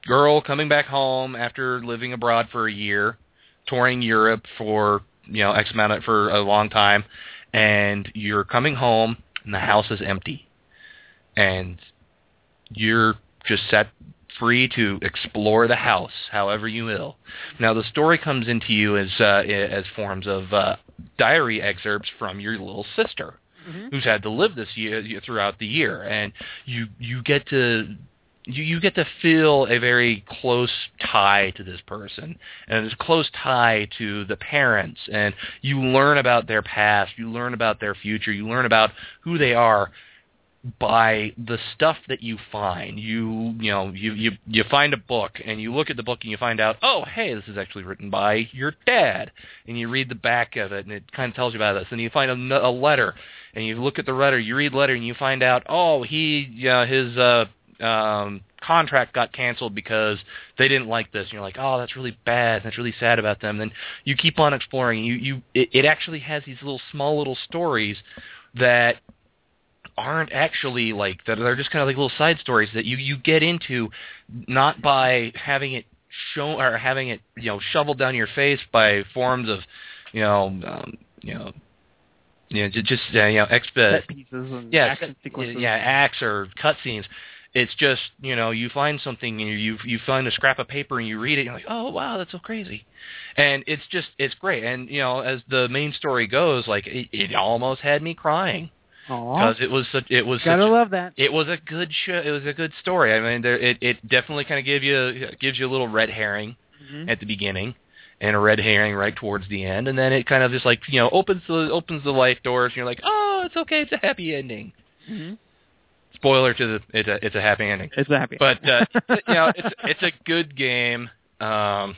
girl coming back home after living abroad for a year, touring Europe for you know X amount of, for a long time, and you're coming home and the house is empty, and you're just set free to explore the house however you will. Now the story comes into you as uh, as forms of uh, diary excerpts from your little sister Mhm. who's had to live this year throughout the year, and you you get to you, you get to feel a very close tie to this person and a close tie to the parents and you learn about their past you learn about their future you learn about who they are by the stuff that you find. You you know you you you find a book and you look at the book and you find out oh hey this is actually written by your dad and you read the back of it and it kind of tells you about this and you find a, a letter and you look at the letter you read the letter and you find out oh he know, his uh um contract got canceled because they didn't like this and you're like oh that's really bad that's really sad about them then you keep on exploring you you it, it actually has these little small little stories that aren't actually like that they're just kind of like little side stories that you you get into not by having it shown or having it you know shoveled down your face by forms of you know um, you know you know just, just uh, you know exp- Set pieces and yeah, action sequences. yeah, acts or cutscenes. It's just you know you find something and you you find a scrap of paper and you read it and you're like oh wow that's so crazy, and it's just it's great. And you know as the main story goes like it, it almost had me crying because it was such it was Gotta such, love that. it was a good show it was a good story. I mean there it it definitely kind of gives you gives you a little red herring Mhm. at the beginning and a red herring right towards the end. And then it kind of just like you know opens the opens the life doors and you're like oh it's okay. It's a happy ending. Mhm. Spoiler to the it's a it's a happy ending It's a happy. but uh you know it's it's a good game um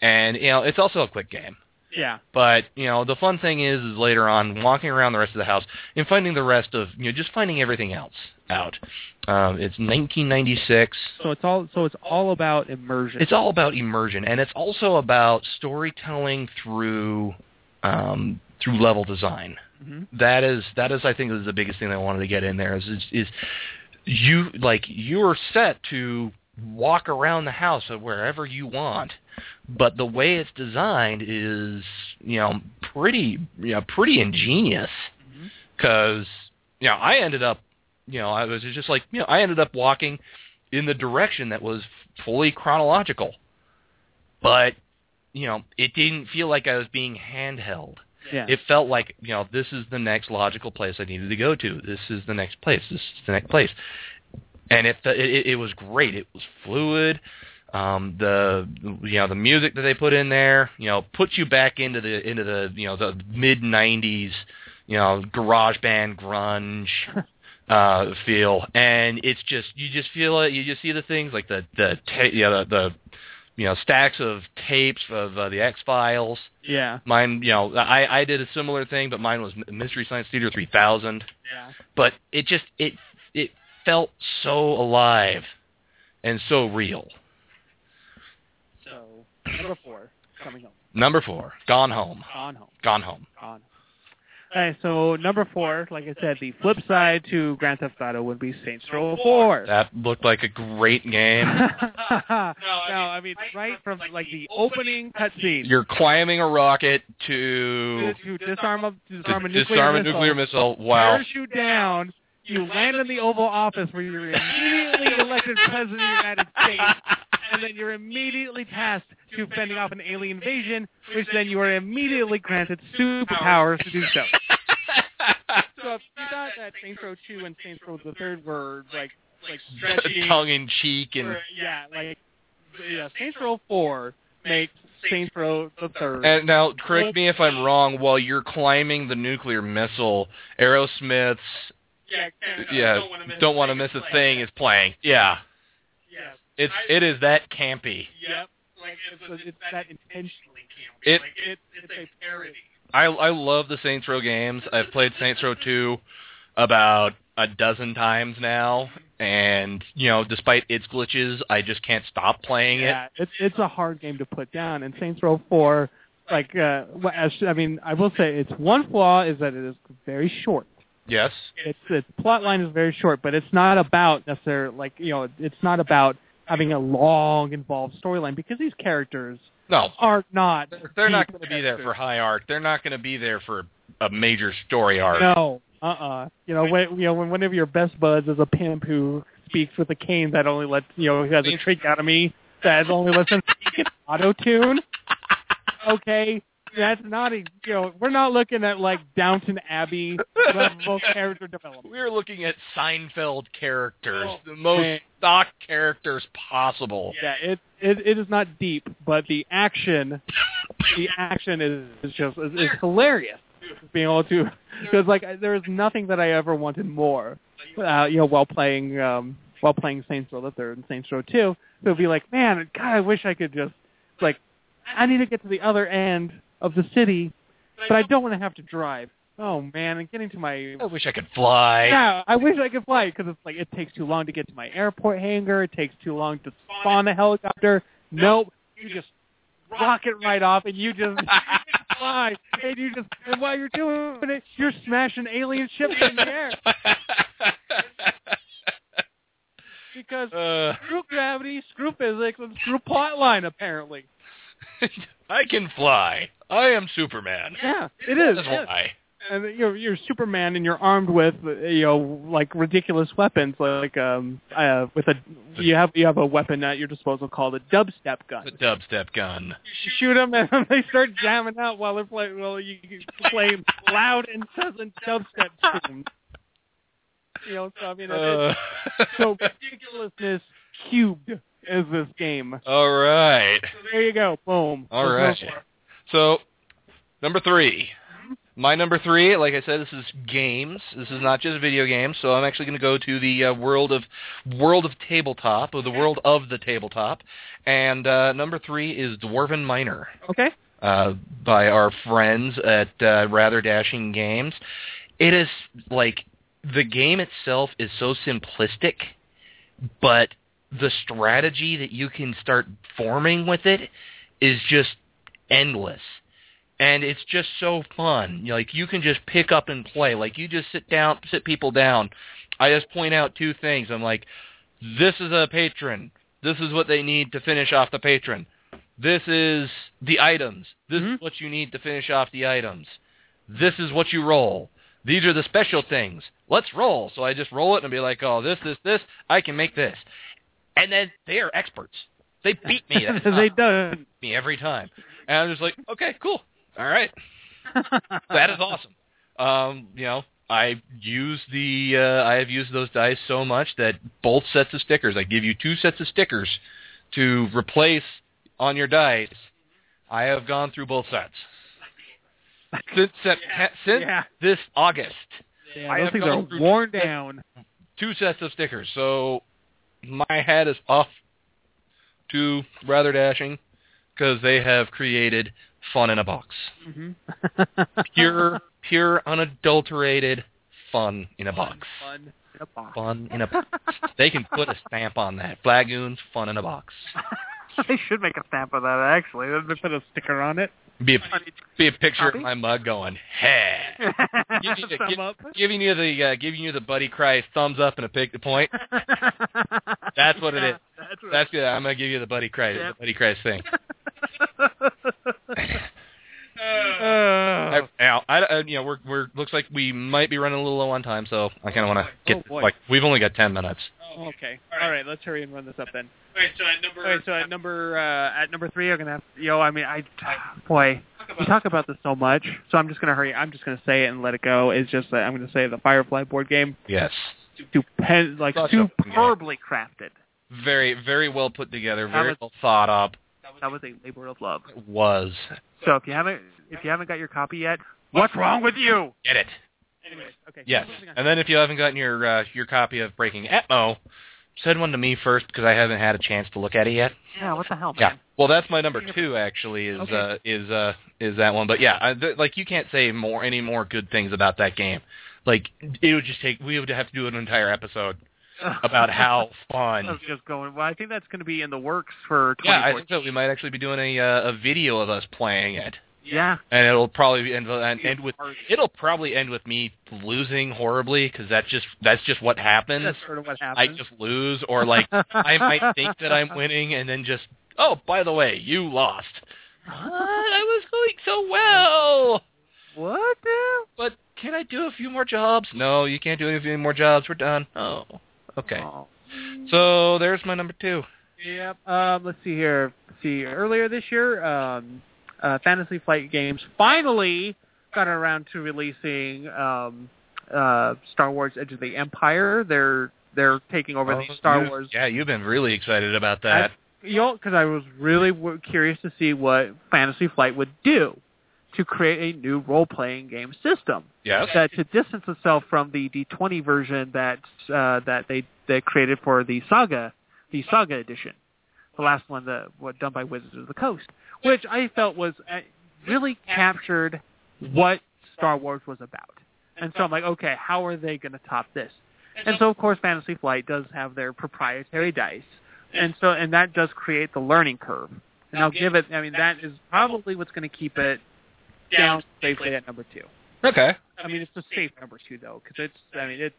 and you know it's also a quick game yeah. but you know the fun thing is is later on walking around the rest of the house and finding the rest of you know just finding everything else out um it's 1996 So it's all so it's all about immersion. it's all about immersion and it's also about storytelling through um through level design Mhm. that is that is I think is the biggest thing I wanted to get in there is is, is you like you're set to walk around the house wherever you want, but the way it's designed is you know pretty you know pretty ingenious. Because you know I ended up you know I was just like you know I ended up walking in the direction that was fully chronological, but you know it didn't feel like I was being handheld Yeah. it felt like you know this is the next logical place I needed to go to. This is the next place. This is the next place, and it it, it was great. It was fluid. Um, the you know the music that they put in there, you know, puts you back into the into the you know the mid '90s, you know, garage band grunge uh feel, and it's just you just feel it. You just see the things like the the ta- you know, the, the you know stacks of tapes of uh, the X Files. yeah. Mine, you know, I I did a similar thing, but mine was Mystery Science Theater 3000. Yeah. But it just it it felt so alive and so real. So number four coming home. Number four, Gone Home. On home. Gone Home. On. All right, so number four, like I said, the flip side to Grand Theft Auto would be Saints Row 4. That looked like a great game. no, I mean, right from like the opening cutscene You're climbing a rocket to to disarm a to disarm a nuclear disarm a missile, nuclear missile. Wow. parachute down, you land in the Oval Office where you're immediately elected president of the United States, and then you're immediately tasked to fending off an alien invasion, which then you are immediately granted superpowers to do so. So if you thought that Saints Row 2 and Saints Row the Third were like like stretching, Tongue in cheek and or, yeah, like yeah, Saints Row 4 makes Saints Row the Third. And now, correct me if I'm wrong. While you're climbing the nuclear missile, Aerosmith's yeah, yeah, don't want to miss a thing is playing. Yeah, Yes. it's it is that campy. Yep. Like it's, it's that intentionally campy. It- like it, it's a parody. I I love the Saints Row games. I've played Saints Row 2 about a dozen times now, and you know, despite its glitches, I just can't stop playing it. Yeah, it's it's a hard game to put down. And Saints Row 4, like uh, as I mean, I will say its one flaw is that it is very short. Yes. Its its plot line is very short, but it's not about necessarily like you know, it's not about having a long involved storyline because these characters No, are not. they're not going to be there for high art. They're not going to be there for a major story arc. No, uh, uh You know, when you know when one of your best buds is a pimp who speaks with a cane that only lets you know who has a tracheotomy that only lets him speak in auto tune. Okay, that's not a you know we're not looking at like Downton Abbey level character development. We're looking at Seinfeld characters, Oh, the most man. stock characters possible. Yeah, it it it is not deep, but the action, the action is, is just is, is hilarious. being able to because like there is nothing that I ever wanted more. Uh, you know, while playing um, while playing Saints Row the Third and Saints Row Two, it would be like, man, God, I wish I could just like I need to get to the other end of the city, but I don't want to have to drive. Oh man, and getting to my I wish I could fly. yeah, I wish I could fly because it's like it takes too long to get to my airport hangar. It takes too long to spawn a helicopter. Nope, you just rocket right off and you just fly and you just and while you're doing it, you're smashing alien ships in the air because Uh, screw gravity, screw physics, and screw plot line apparently. I can fly. I am Superman. Yeah, it is. That's yeah. why. and you're you're Superman and you're armed with you know like ridiculous weapons like um uh with a you have you have a weapon at your disposal called a dubstep gun. The dubstep gun. You shoot them and they start jamming out while they're playing while you you play loud incessant dubstep tunes. You know, so I mean, Uh, it's, so ridiculousness cubed is this game. all right. So there you go, boom. All There's right. So, number three. My number three, like I said, this is games. This is not just video games. So I'm actually going to go to the uh, world of world of tabletop, or the world of the tabletop. And uh, number three is Dwarven Miner. Okay. uh, by our friends at uh, Rather Dashing Games. It is like the game itself is so simplistic, but the strategy that you can start forming with it is just endless. And it's just so fun. You know, Like you can just pick up and play. Like you just sit down, sit people down. I just point out two things. I'm like, this is a patron. This is what they need to finish off the patron. This is the items. This Mhm. is what you need to finish off the items. This is what you roll. These are the special things. Let's roll. So I just roll it and be like, oh, this, this, this. I can make this. And then they are experts. They beat me. They don't. me every time. And I'm just like, okay, cool. All right. That is awesome. Um, you know, I use the uh, I have used those dice so much that both sets of stickers. I give you two sets of stickers to replace on your dice. I have gone through both sets since Sept- since Yeah. this August. Yeah, I those have things are worn down. Two sets of stickers. So my hat is off to Rather Dashing because they have created fun in a box. hmm Pure, pure, unadulterated fun in a box. Fun in a box. Fun in a box. They can put a stamp on that. Flagoons, fun in a box. they should make a stamp of that actually. They put a sticker on it. Be a, be a picture Copy? of my mug going, hey. Give you the- give-. Giving you the uh, giving you the Buddy Christ thumbs up and a pick the point. That's what it is. That's That's good. I'm gonna give you the Buddy Christ Yep. the Buddy Christ thing. Uh, now, I, uh, you know, we're we're looks like we might be running a little low on time, so I kind of want to get Oh, like we've only got ten minutes. okay. All right. Let's hurry and run this up then. Okay, so at number. Okay, so at number uh, at number three, I'm gonna have you know, I mean, I boy, we talk about this so much, so I'm just gonna hurry. I'm just gonna say it and let it go. It's just that I'm gonna say the Firefly board game, Yes, stupend, like Such a fun game. superbly crafted. very very well put together, very was- well thought up. That was a labor of love. It was So if you haven't if you haven't got your copy yet, what's wrong with you? get it. Anyways, okay. Yes, and then if you haven't gotten your uh, your copy of Breaking Atmo, send one to me first because I haven't had a chance to look at it yet. yeah, what the hell, Yeah. Well, that's my number two. Actually, is Okay. uh, is uh, is that one? But yeah, I, th- like you can't say more any more good things about that game. Like it would just take we would have to do an entire episode about how fun. I fun. was just going. Well, I think that's going to be in the works for. Yeah, I think so. We might actually be doing a uh, a video of us playing it, Yeah. and it'll probably end, end with it'll probably end with me losing horribly because that's just that's just what happens. That's sort of what happens. I just lose, or like I might think that I'm winning, and then just oh, by the way, you lost. What? I was going so well. What now? But can I do a few more jobs? No, you can't do any more jobs. We're done. Oh, okay. Oh. So there's my number two. Yep. Um, let's see here. Let's see, earlier this year, um, uh, Fantasy Flight Games finally got around to releasing um, uh, Star Wars: Edge of the Empire. They're they're taking over Oh, the Star you- Wars. Yeah, you've been really excited about that. You know, because I was really w- curious to see what Fantasy Flight would do to create a new role-playing game system Yes. that to distance itself from the D20 version that uh, that they they created for the Saga, the Saga edition, the last one that was done by Wizards of the Coast, which I felt was uh, really captured what Star Wars was about. And so I'm like, okay, how are they going to top this? And so of course Fantasy Flight does have their proprietary dice, and so and that does create the learning curve. And I'll give it. I mean, that is probably what's going to keep it down safely at number two. Okay. I mean, it's a safe number two though, because it's. I mean, it's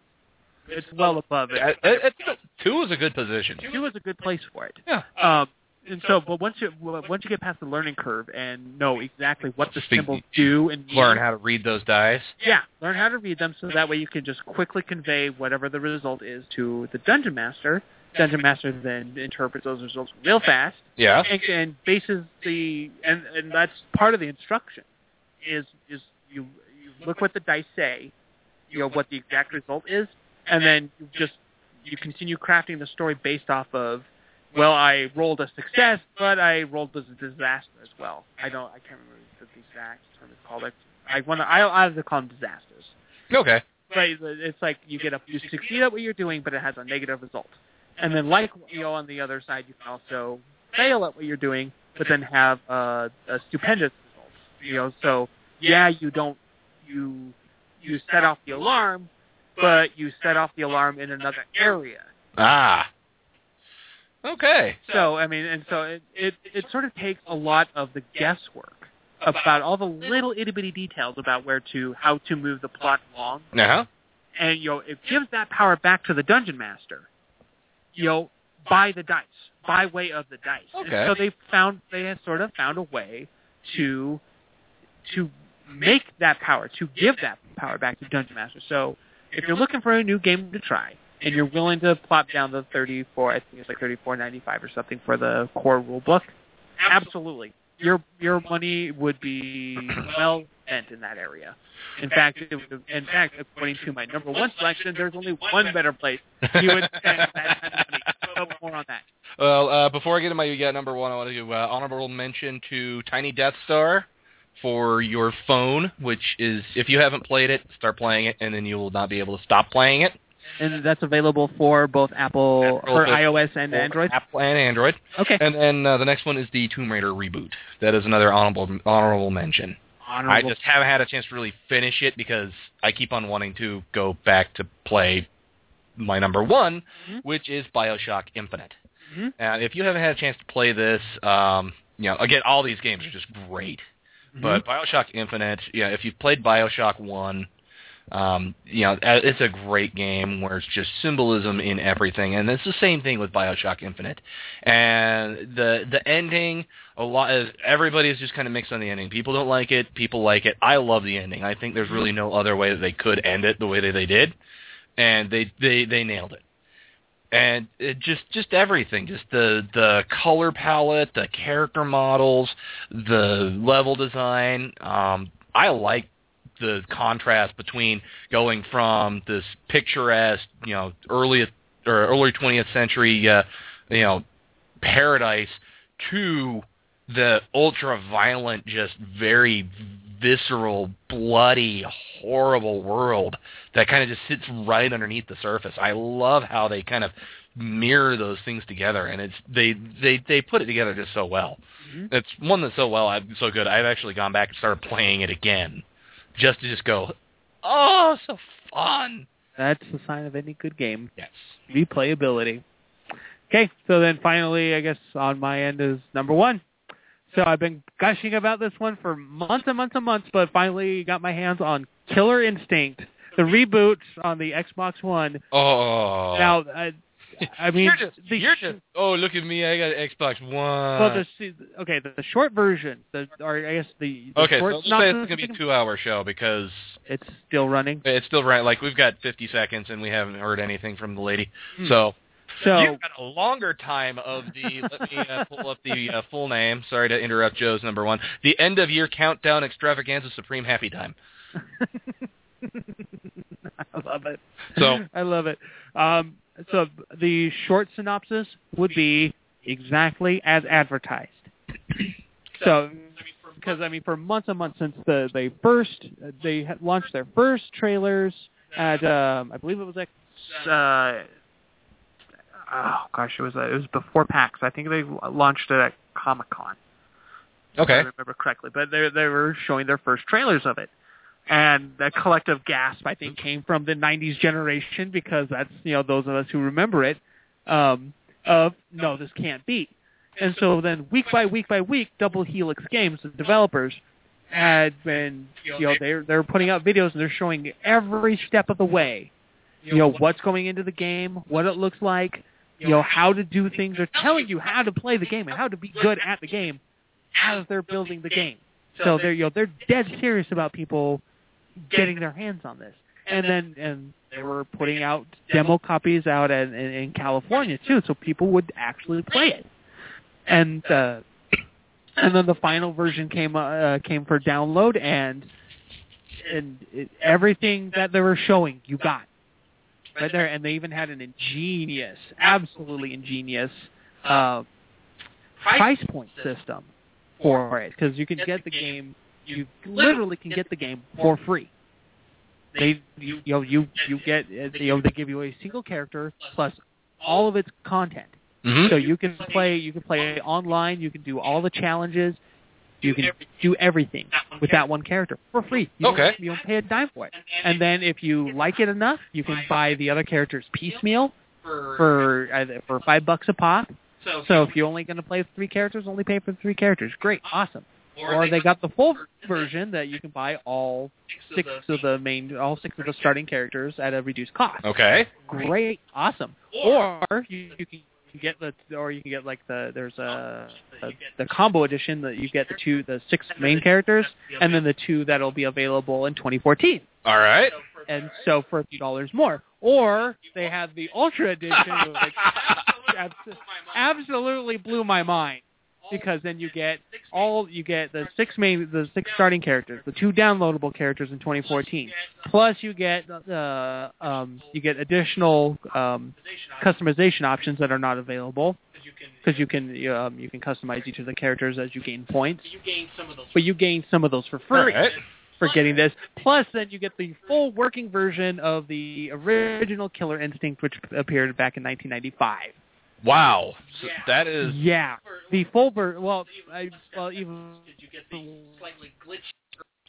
it's well above it. Uh, it- it's- two is a good position. Two is a good place for it. Yeah. Um, and so, but once you once you get past the learning curve and know exactly what the symbols do and Learn how to read those dice. yeah, learn how to read them so that way you can just quickly convey whatever the result is to the dungeon master. Dungeon master then interprets those results real fast Yeah. and, and bases the and and that's part of the instruction is is you you look what the dice say, you know what the exact result is, and then you just you continue crafting the story based off of well I rolled a success, but I rolled as a disaster as well. I don't I can't remember what the exact term is called. It's, I want to I I have to call them disasters. Okay. But it's like you get a you succeed at what you're doing, but it has a negative result. And then, like you know, on the other side, you can also fail at what you're doing, but then have uh, a stupendous result. You know, so yeah, you don't you you set off the alarm, but you set off the alarm in another area. Ah. Okay. So I mean, and so it it, it sort of takes a lot of the guesswork about all the little itty bitty details about where to how to move the plot along Uh huh. and you know it gives that power back to the dungeon master you know by the dice by way of the dice And Okay. so they found they have sort of found a way to to make that power to give that power back to dungeon master so if you're looking for a new game to try and you're willing to plop down the 34 i think it's like 34.95 or something for the core rule book absolutely your your money would be well spent in that area. In fact, it would, in fact, according to my number one selection, there's only one better place you would spend that kind of money. So more on that. Well, uh, before I get to my yeah, number one, I want to do uh, honorable mention to Tiny Death Star for your phone, which is if you haven't played it, start playing it, and then you will not be able to stop playing it. And that's available for both Apple Apple or for- iOS and Android. Apple and Android. Okay. And then uh, the next one is the Tomb Raider reboot. That is another honorable honorable mention. Honorable. I just haven't had a chance to really finish it because I keep on wanting to go back to play my number one, Mhm. which is Bioshock Infinite. Mhm. And if you haven't had a chance to play this, um, you know, again, all these games are just great. Mm-hmm. But Bioshock Infinite, yeah, if you've played Bioshock One, um, you know, it's a great game where it's just symbolism in everything, and it's the same thing with Bioshock Infinite. And the the ending, a lot everybody is just kind of mixed on the ending. People don't like it, people like it. I love the ending. I think there's really no other way that they could end it the way that they did, and they they they nailed it and it just just everything just the the color palette the character models the level design um i like the contrast between going from this picturesque you know early or early 20th century uh you know paradise to the ultra violent just very visceral bloody horrible world that kind of just sits right underneath the surface. I love how they kind of mirror those things together, and it's they they they put it together just so well. Mhm. It's one that's so well, I've so good. I've actually gone back and started playing it again, just to just go, oh, so fun. That's the sign of any good game. Yes. replayability. Okay, so then finally, I guess on my end is number one. So I've been gushing about this one for months and months and months, but finally got my hands on Killer Instinct, the reboot on the Xbox One. Oh. Now, I, I mean, you're just, the you're just. Oh, look at me! I got an Xbox One. well, the okay, the, the short version, the or I guess the, the okay, so short let's say it's gonna be a two-hour show because it's still running. it's still running. Like we've got 50 seconds and we haven't heard anything from the lady. Hmm. So So you've got a longer time of the. let me uh, pull up the uh, full name. Sorry to interrupt Joe's number one. The end of year countdown extravaganza supreme happy time. I love it. So- I love it. Um, so the short synopsis would be exactly as advertised. So, because I mean, for months and months since the they first they had launched their first trailers at um, I believe it was at uh, oh gosh, it was uh, it was before PAX. I think they launched it at Comic Con. If I remember correctly, but they they were showing their first trailers of it, and the collective gasp I think came from the '90s generation because that's you know those of us who remember it. Um, of no, this can't be. And so then week by week by week, Double Helix Games, the developers, had been you know they're they're putting out videos and they're showing every step of the way, you know what's going into the game, what it looks like, you know how to do things. They're telling you how to play the game and how to be good at the game as they're building the game. So they're you know they're dead serious about people getting their hands on this. And then and they were putting out demo copies out in, in, in California too, so people would actually play it. And uh, and then the final version came uh, came for download, and and it, everything that they were showing, you got right there. And they even had an ingenious, absolutely ingenious uh, price point system for it because you can get the game, you literally can get the game for free. They you, you know you you get uh, you know they give you a single character plus all of its content. hmm So you can play you can play online, you can do all the challenges, you can do everything with that one character for free. You Okay. Don't, you don't pay a dime for it. And then if you like it enough, you can buy the other characters piecemeal for either for five bucks a pop. So if you're only going to play three characters, only pay for three characters. Great, awesome. Or they got the full version that you can buy all six of the main, all six of the starting characters at a reduced cost. Okay. Great, awesome. Or you, you can get the, or you can get like the there's a, a the combo edition that you get the two, the six main characters, and then the two that'll be available in 2014 All right. and so for a few dollars more. Or they have the Ultra Edition, which absolutely blew my mind because then you get all you get the six main the six starting characters, the two downloadable characters in 2014, plus you get uh, um, you get additional um, customization options that are not available because you can um, you can customize each of the characters as you gain points, but you gain some of those for free for getting this. Plus, then you get the full working version of the original Killer Instinct, which appeared back in 1995. Wow. So that is. Yeah, the full version. well, I, well, even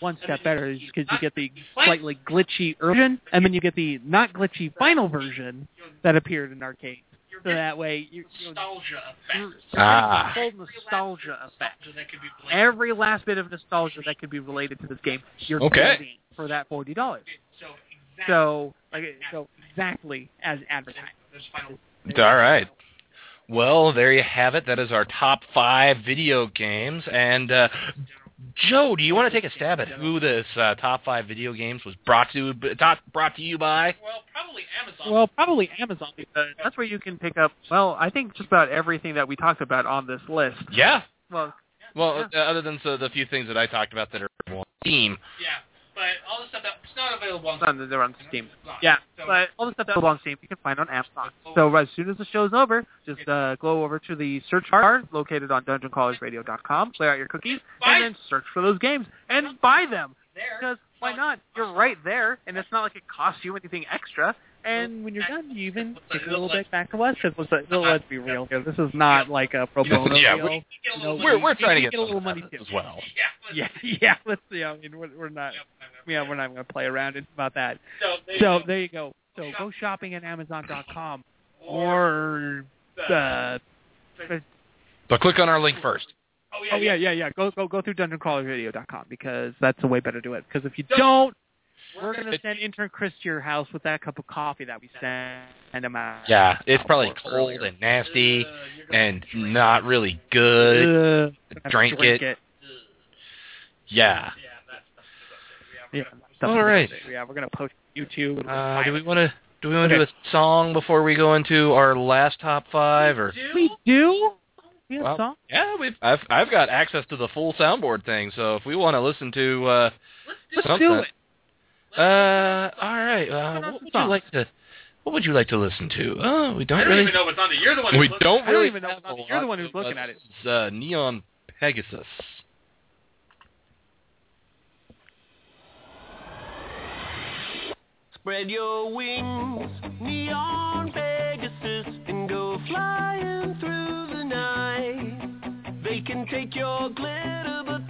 one step better is because you get the slightly glitchy version, and then you get the not glitchy final version that appeared in arcade. So that way, you, you nostalgia you're effect. Ah. full nostalgia effect. Nostalgia that could be related. Every last bit of nostalgia that could be related to this game, you're Okay. getting for that forty dollars. So exactly. So, like, so exactly as advertised. All right. Well, there you have it. That is our top five video games. And uh, Joe, do you want to take a stab at who this uh, top five video games was brought to top, brought to you by? Well, probably Amazon. Well, probably Amazon because that's where you can pick up. Well, I think just about everything that we talked about on this list. Yeah. Well, Well, uh, other than so the few things that I talked about that are on Steam. yeah, but all the stuff that's not available on on, they're on Steam. Yeah, So- but all the stuff that belongs to Steam you can find on Amazon. So as soon as the show's over, just uh, go over to the search bar located on DungeonCrawlersRadio.com, clear out your cookies, and then search for those games and buy them. there. Because why not? You're right there, and it's not like it costs you anything extra. And when you're done, you even take a little bit back to us. Because let's, let's be real here. This is not like a pro bono Yeah, deal. we- You know, We're we're trying to can get, a little money too. as well. Yeah. Yeah, yeah. Let's see. I mean, we're, we're not. Yeah, we're not going to play around it's about that. So, there you So go. there you go. So go shopping at Amazon.com or uh, But click on our link first. oh yeah, oh yeah, yeah, yeah. Go go go through DungeonCrawlerRadio.com because that's a way better to do it. Because if you don't, we're going to send intern Chris to your house with that cup of coffee that we send him out. Yeah, it's probably cold earlier. and nasty Uh, and not really good. Uh, have to Drink it. it. Yeah. Yeah, that's, that's, yeah, Yeah. stuff All like right. that. Yeah, we're going to post YouTube. Uh, do we want to do we want to do a song before we go into our last top five or? We do. We have Well, song. Yeah, we've I've I've got access to the full soundboard thing, so if we want to listen to uh Let's something, do it. Uh, all right. Uh, what would you like to? What would you like to listen to? Oh, we don't I don't really even know what's on the. You're the one. Who's we looking. don't I don't really even know. You're the one who's looking at it. It's uh, Neon Pegasus. Spread your wings, Neon Pegasus, and go flying through the night. They can take your glitter, but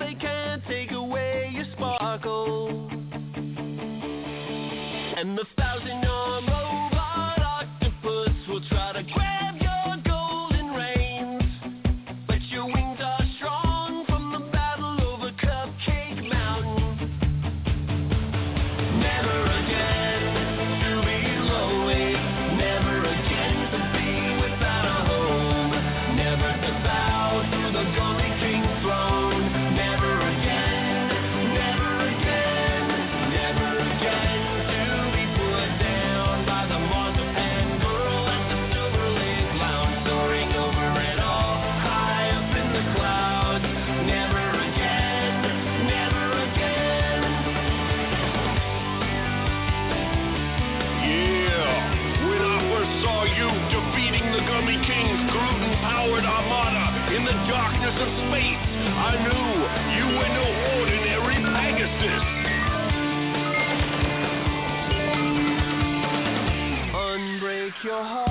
your heart,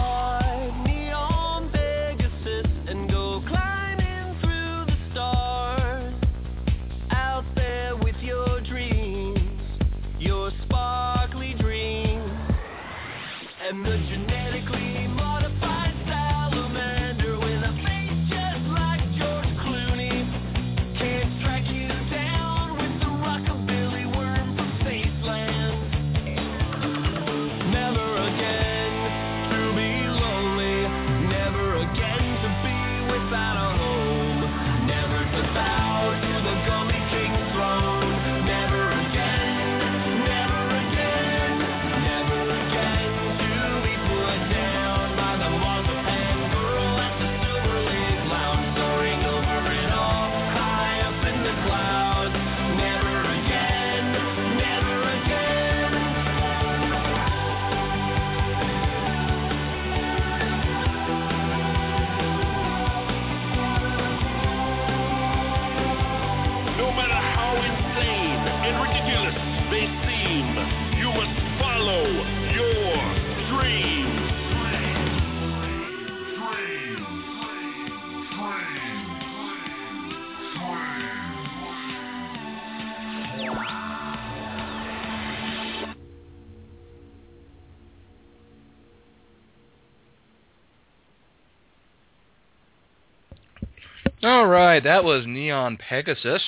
All right, that was Neon Pegasus.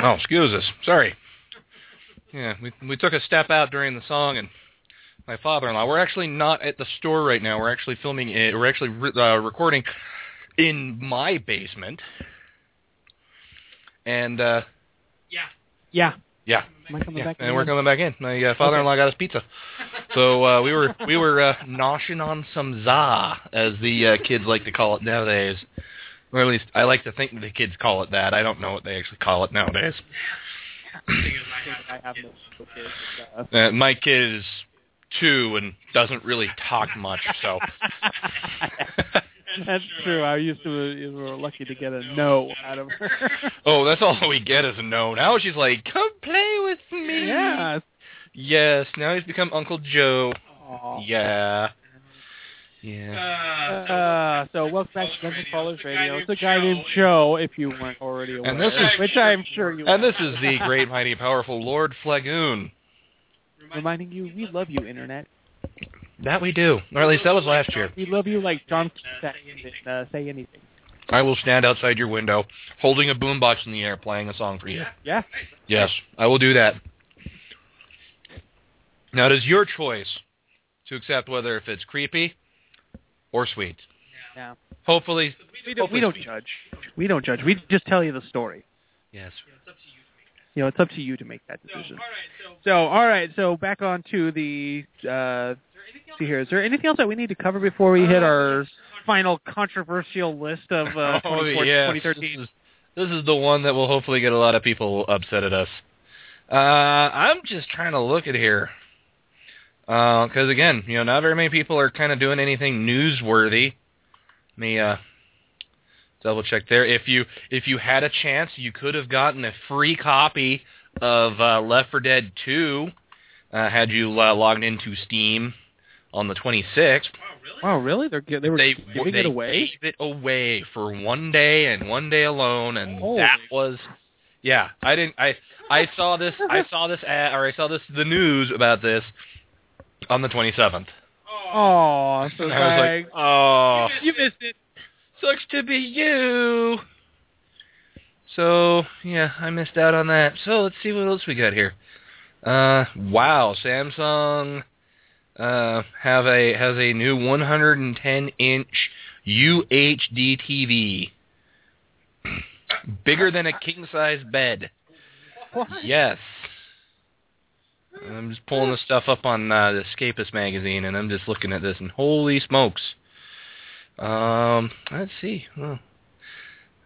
Oh, excuse us. Sorry. Yeah, we we took a step out during the song, and my father-in-law. We're actually not at the store right now. We're actually filming it. We're actually re- uh, recording in my basement. And uh Yeah. Yeah. Yeah, Am I coming yeah, back? and in we're coming back in. My uh, father-in-law got us pizza, so uh, we were we were uh, noshing on some za, as the uh, kids like to call it nowadays, or at least I like to think the kids call it that. I don't know what they actually call it nowadays. Thing is, I have I have kids. no kids. Uh, Uh, my kid is two and doesn't really talk much, so That's true. I used to. We were lucky to get a no out of her. oh, that's all we get is a no. Now she's like, "Come play with me." yeah. Yes. Now he's become Uncle Joe. Aw. Yeah. Yeah. Uh, Uh, so welcome back to Dungeon Crawlers It's a guy Radio. It's a guy named Joe, if you weren't already aware. And this is- which I'm sure you. And are. this is the great, mighty, powerful Lord Flagoon. reminding you, we love you, Internet. That we do, or at least that was last year. We love you like John said. Uh, say anything. I will stand outside your window, holding a boombox in the air, playing a song for you. Yeah. Yes, I will do that. Now, it is your choice to accept whether if it's creepy or sweet. Yeah. Hopefully, We don't. We don't judge. We don't judge. We just tell you the story. yes. it's up to you to make that. Know, it's up to you to make that So, decision. all right. So, So, all right. So back on to the. Uh, is there anything else? see here. Is there anything else that we need to cover before we hit our final controversial list of uh, oh yes, 2013? This is, this is the one that will hopefully get a lot of people upset at us. Uh, I'm just trying to look at here. Because again, you know, not very many people are kind of doing anything newsworthy. Let me uh, double check there. If you if you had a chance, you could have gotten a free copy of uh, Left 4 Dead 2 uh, had you uh, logged into Steam on the 26th. Wow, really? They're they were They giving they it away. gave it away for one day and one day alone, and Holy. that was yeah. I didn't. I I saw this. I saw this ad, or I saw this the news about this on the 27th. Oh, so And I was like, like, oh, you missed it. sucks to be you. So yeah, I missed out on that. So let's see what else we got here. Uh, wow, Samsung uh, have a has a new 110 inch UHD TV, bigger than a king size bed. What? Yes. I'm just pulling this stuff up on uh, the Escapist magazine, and I'm just looking at this, and holy smokes! Um, let's see. Oh.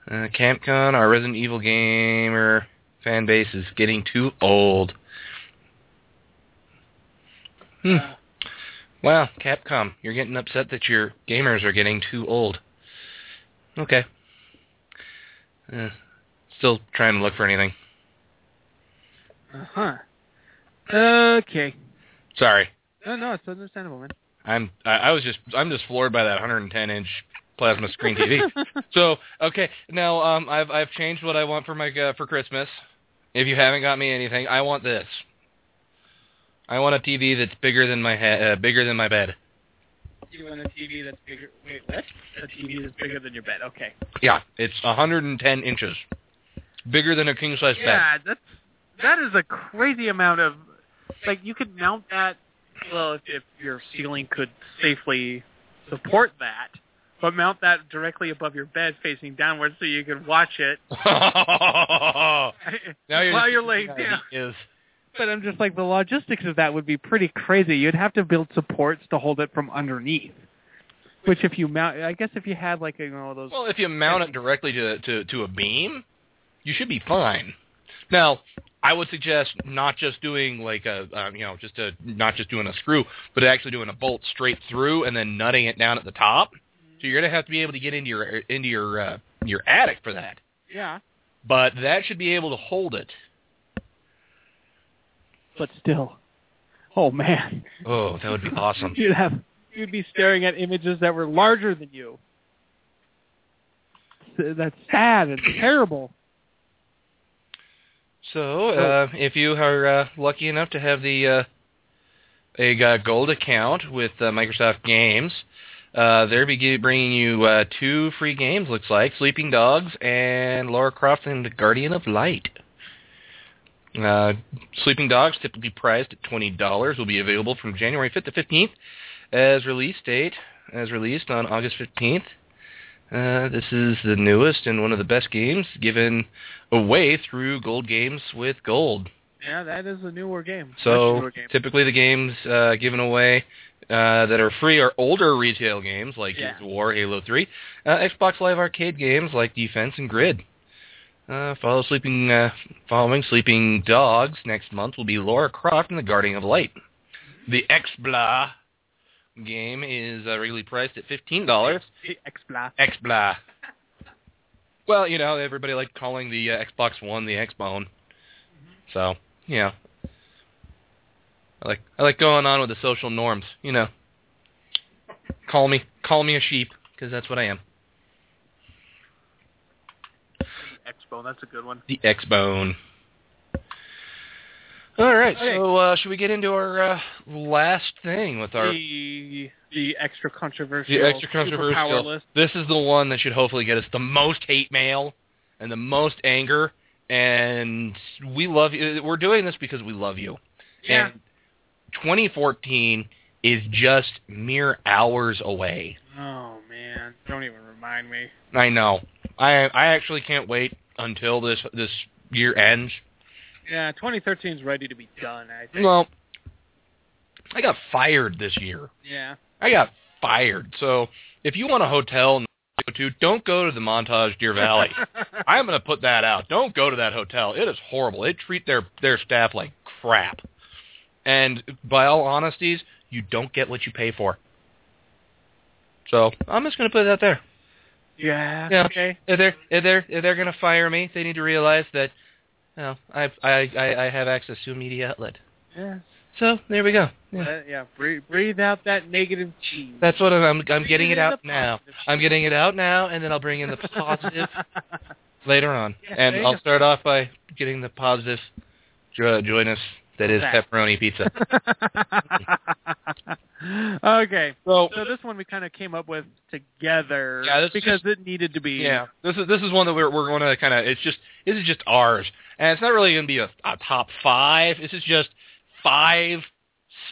Uh, Capcom, our Resident Evil gamer fan base is getting too old. Hmm. Wow, Capcom, you're getting upset that your gamers are getting too old. Okay. Uh, still trying to look for anything. Uh huh. Okay. Sorry. No, no, it's understandable, man. I'm I, I was just I'm just floored by that 110 inch plasma screen TV. so okay, now um I've I've changed what I want for my uh, for Christmas. If you haven't got me anything, I want this. I want a TV that's bigger than my head, uh, bigger than my bed. you want a TV that's bigger? Wait, what? A TV that's bigger than your bed? Okay. Yeah, it's 110 inches, bigger than a king size bed. Yeah, that's that is a crazy amount of like you could mount that. Well, if, if your ceiling could safely support that, but mount that directly above your bed, facing downwards, so you can watch it now you're while you're laying down. Is But I'm just like the logistics of that would be pretty crazy. You'd have to build supports to hold it from underneath. Which, if you mount, I guess if you had like you know those. Well, if you mount it directly to to to a beam, you should be fine. Now, I would suggest not just doing like a um, you know just a not just doing a screw, but actually doing a bolt straight through and then nutting it down at the top. So you're gonna have to be able to get into your into your uh, your attic for that. yeah, But that should be able to hold it. But still, oh man, Oh, that would be awesome. you'd have you'd be staring at images that were larger than you. That's sad and terrible. So, uh, if you are uh, lucky enough to have the uh, a uh, gold account with uh, Microsoft Games, uh, they're be bringing you uh, two free games. Looks like Sleeping Dogs and Lara Croft and the Guardian of Light. Uh, Sleeping Dogs, typically priced at twenty dollars, will be available from January fifth to fifteenth, as release date as released on August fifteenth. Uh, this is the newest and one of the best games given away through Gold Games with Gold. Yeah, that is a newer game. So newer game. typically the games uh, given away uh, that are free are older retail games like Yeah. War, Halo 3, uh, Xbox Live Arcade games like Defense and Grid. Uh, follow sleeping, uh, following Sleeping Dogs next month will be Lara Croft and the Guardian of Light. The X-Blah game is uh, regularly priced at fifteen dollars. X-Blah. X-Blah. Well, you know, everybody liked calling the uh, Xbox One the X-Bone. So, you know. I like I like going on with the social norms, you know. Call me call me a sheep because that's what I am. X-Bone, that's a good one. The X-Bone. All right, Okay. so uh, should we get into our uh, last thing with our The the extra controversial. the extra controversial? list. This is the one that should hopefully get us the most hate mail and the most anger. And we love you. We're doing this because we love you. Yeah. And 2014 is just mere hours away. Oh man, don't even remind me. I know. I I actually can't wait until this this year ends. Yeah, 2013 is ready to be done. I think. Well, I got fired this year. yeah. I got fired. So if you want a hotel to go to, don't go to the Montage Deer Valley. I'm going to put that out. Don't go to that hotel. It is horrible. They treat their their staff like crap. And by all honesties, you don't get what you pay for. So I'm just going to put it out there. Yeah. Yeah. Okay. If they're if they're if they're going to fire me, they need to realize that, you know, I've, I I I have access to a media outlet. Yeah. So there we go. Yeah. Uh, yeah. Breathe, breathe out that negative cheese. That's what I'm. I'm, I'm getting it out now. I'm getting it out now, and then I'll bring in the positive later on. Yeah, and I'll start off by getting the positive jo- joyness that is pepperoni pizza. okay. So So this one we kind of came up with together Yeah, because just- it needed to be. Yeah, this is this is one that we're we're going to kind of. It's just this is just ours, and it's not really going to be a, a top five. This is just five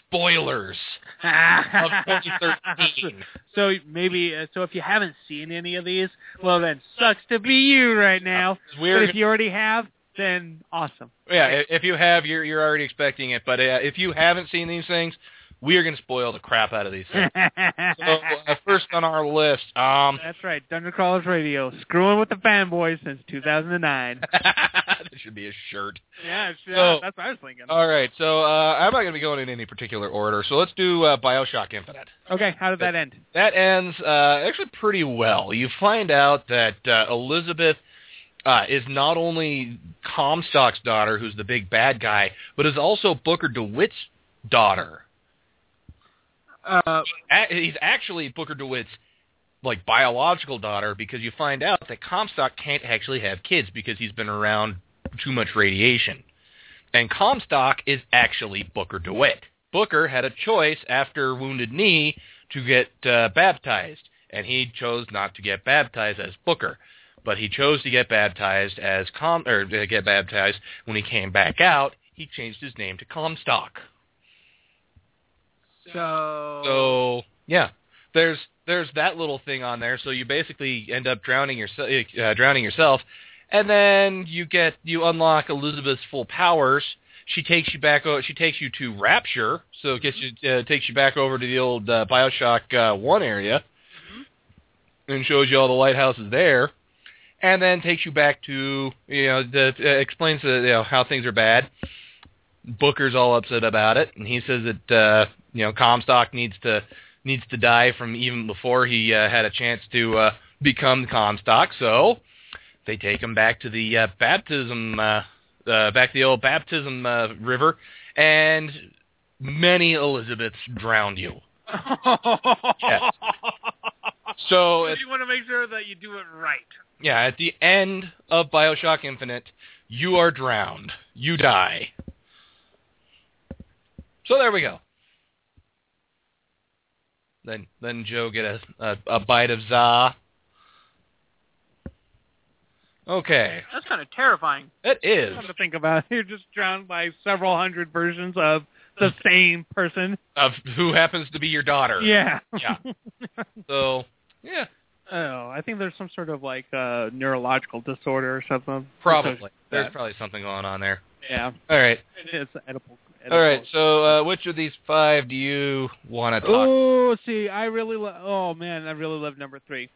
spoilers of 2013. so maybe uh, so if you haven't seen any of these, well then sucks to be you right now. We're but if you already have, then awesome. yeah. If you have, you're you're already expecting it. But uh, if you haven't seen these things, we are going to spoil the crap out of these things. so uh, first on our list, um, That's right, Dungeon Crawlers Radio, screwing with the fanboys since 2009. that should be a shirt. yeah, it's- So- that's what I was thinking. All right, so uh, I'm not going to be going in any particular order. So let's do uh, Bioshock Infinite. okay, how did that end? That ends uh, actually pretty well. You find out that uh, Elizabeth uh, is not only Comstock's daughter, who's the big bad guy, but is also Booker DeWitt's daughter. Uh, he's actually Booker DeWitt's like biological daughter because you find out that Comstock can't actually have kids because he's been around too much radiation. And Comstock is actually Booker DeWitt. Booker had a choice after Wounded Knee to get uh, baptized, and he chose not to get baptized as Booker, but he chose to get baptized as Com or uh, get baptized when he came back out. He changed his name to Comstock. so, So yeah, there's there's that little thing on there. So you basically end up drowning yourself, uh, drowning yourself, and then you get you unlock Elizabeth's full powers. She takes you back. She takes you to Rapture, so it gets you uh, takes you back over to the old uh, Bioshock uh, One area, and shows you all the lighthouses there, and then takes you back to you know the, uh, explains uh, you know how things are bad. Booker's all upset about it, and he says that uh, you know Comstock needs to needs to die from even before he uh, had a chance to uh, become Comstock. So they take him back to the uh, baptism, uh, uh, back to the old baptism uh, river, and many Elizabeths drowned you. Yes. So at, you want to make sure that you do it right. Yeah, at the end of Bioshock Infinite, you are drowned. You die. So there we go. Then then Joe get a a, a bite of za. Okay, That's kind of terrifying. it is. Something to think about. You're just drowned by several hundred versions of the hmm. same person. Of who happens to be your daughter. Yeah. Yeah. So yeah, oh, I think there's some sort of like uh neurological disorder or something. probably. There's probably something going on there. Yeah. All right. It's edible. All right. So uh, which of these five do you want to talk? Oh, see, I really love. Oh man, I really love number three.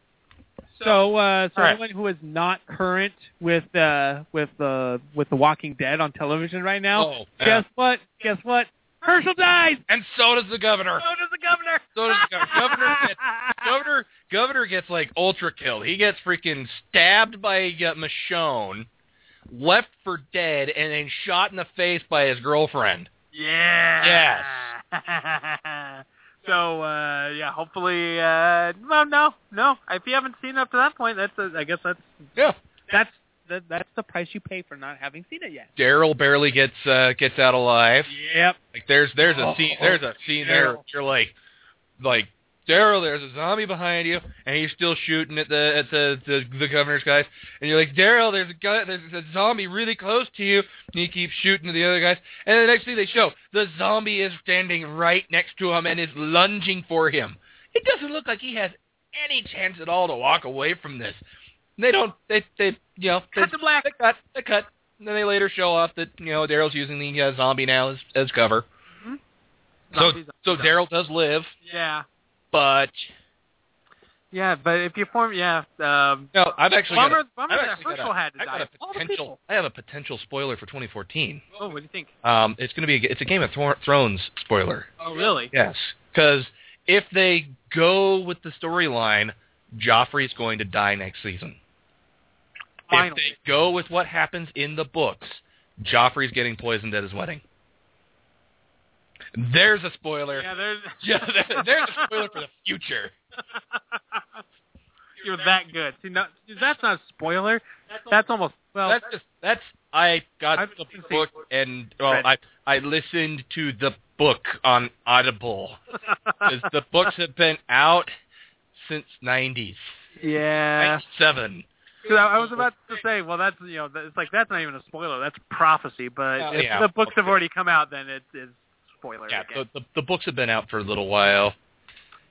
So, uh, so right. anyone who is not current with uh, with the with the Walking Dead on television right now, Oh, guess what? Guess what? Hershel dies. And so does the governor. So does the governor. So does the governor. governor, gets, governor. Governor gets like ultra killed. He gets freaking stabbed by uh, Michonne, left for dead, and then shot in the face by his girlfriend. Yeah. Yes. so uh, yeah, hopefully. Uh, well, no, no. If you haven't seen up to that point, that's a, I guess that's Yeah. that's that, that's the price you pay for not having seen it yet. Daryl barely gets uh, gets out alive. Yep. Like there's there's a Oh, scene there's a scene there. Daryl. You're like like Daryl, there's a zombie behind you, and he's still shooting at the at the the, the governor's guys, and you're like, Daryl, there's a guy, there's a zombie really close to you, and he keeps shooting at the other guys, and the next thing they show, the zombie is standing right next to him and is lunging for him. It doesn't look like he has any chance at all to walk away from this. They don't, they they you know, Cut to black. they cut, they cut. And then they later show off that you know Daryl's using the uh, zombie now as as cover. Mhm. So Zombies- so Daryl does live, Yeah. but Yeah, but if you form, yeah. Um, no, I've actually got bummer, a, bummer I've that actually got a, had to I've got die. a potential. I have a potential spoiler for 2014. Oh, what do you think? Um, it's going to be a, it's a Game of Thrones spoiler. Oh, really? Yes, because if they go with the storyline, Joffrey's going to die next season. If they go with what happens in the books, Joffrey's getting poisoned at his wedding. There's a spoiler. Yeah, there's. Yeah, there- there's a spoiler for the future. You're that good. See, no, that's not a spoiler. That's almost well. that's just that's I got I've the book and well I I listened to the book on Audible because the books have been out since '90s, yeah. '97. 'Cause I, I was about to say, well, that's you know, it's like that's not even a spoiler. That's prophecy. But Oh, if yeah. the books have already come out, then it is spoiler. Yeah, again. the, the the books have been out for a little while.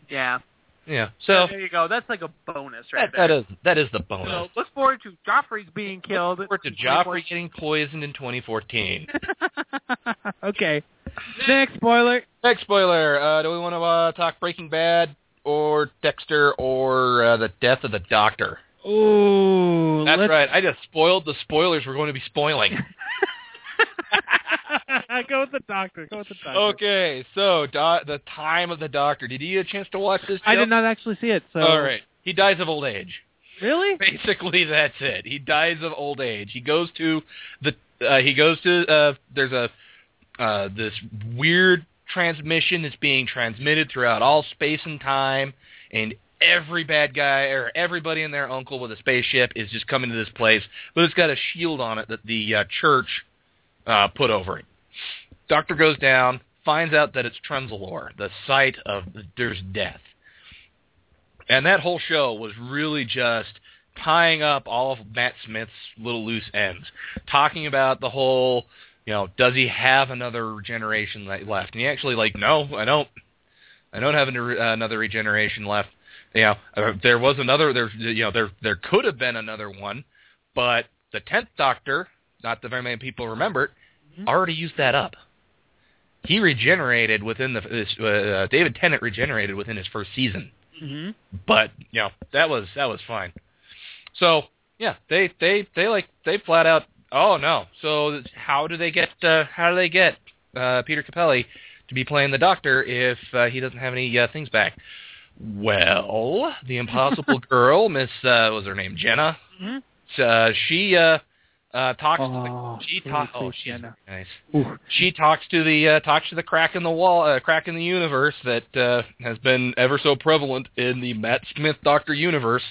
yeah. Yeah, so there you go. That's like a bonus, right that, that there. is that is the bonus. So bonus. look forward to Joffrey's being killed. Look forward to Joffrey getting poisoned in 2014. okay. Next spoiler. Next spoiler. Uh, do we want to uh, talk Breaking Bad or Dexter or uh, the death of the Doctor? Ooh. That's let's- right. I just spoiled the spoilers we're going to be spoiling. Go with the doctor. Go with the doctor. okay, so do- the time of the Doctor. Did you get a chance to watch this? I did not actually see it. So. All right. He dies of old age. Really? Basically, that's it. He dies of old age. He goes to the. Uh, he goes to. Uh, there's a. Uh, this weird transmission that's being transmitted throughout all space and time, and every bad guy or everybody and their uncle with a spaceship is just coming to this place, but it's got a shield on it that the uh, church uh, put over it. Doctor goes down, finds out that it's Trenzalore, the site of there's death. And that whole show was really just tying up all of Matt Smith's little loose ends, talking about the whole, you know, does he have another regeneration le- left? And he actually like, no, I don't. I don't have uh, another regeneration left. You know, uh, there was another. There, you know, there there could have been another one, but the tenth Doctor, not that very many people remember it, already used that up. He regenerated within the this, uh, David Tennant regenerated within his first season Mm-hmm. but you know that was that was fine. So yeah, they they they like they flat out. Oh no! So how do they get uh, how do they get uh, Peter Capaldi to be playing the Doctor if uh, he doesn't have any uh, things back? Well, the Impossible Girl, Miss uh, what was her name Jenna. Mhm. Uh, she uh, uh, talks. Oh, to the, she talks. Oh, she's Jenna. nice Ooh. she talks to the uh, talks to the crack in the wall, uh, crack in the universe that uh, has been ever so prevalent in the Matt Smith Doctor universe,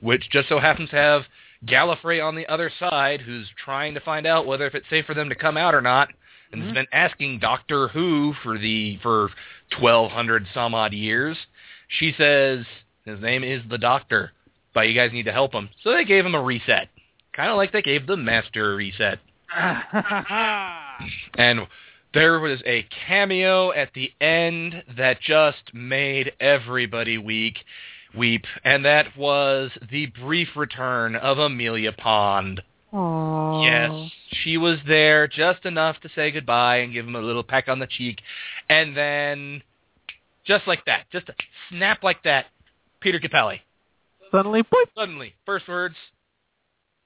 which just so happens to have Gallifrey on the other side, who's trying to find out whether if it's safe for them to come out or not, and has Mhm. been asking Doctor Who for the for twelve hundred some odd years. She says his name is the Doctor, but you guys need to help him. So they gave him a reset, kind of like they gave the Master a reset. And there was a cameo at the end that just made everybody weak weep, and that was the brief return of Amelia Pond. Aww. Yes, she was there just enough to say goodbye and give him a little peck on the cheek, and then just like that, just a snap like that, Peter Capaldi. Suddenly, boop. Suddenly, first words,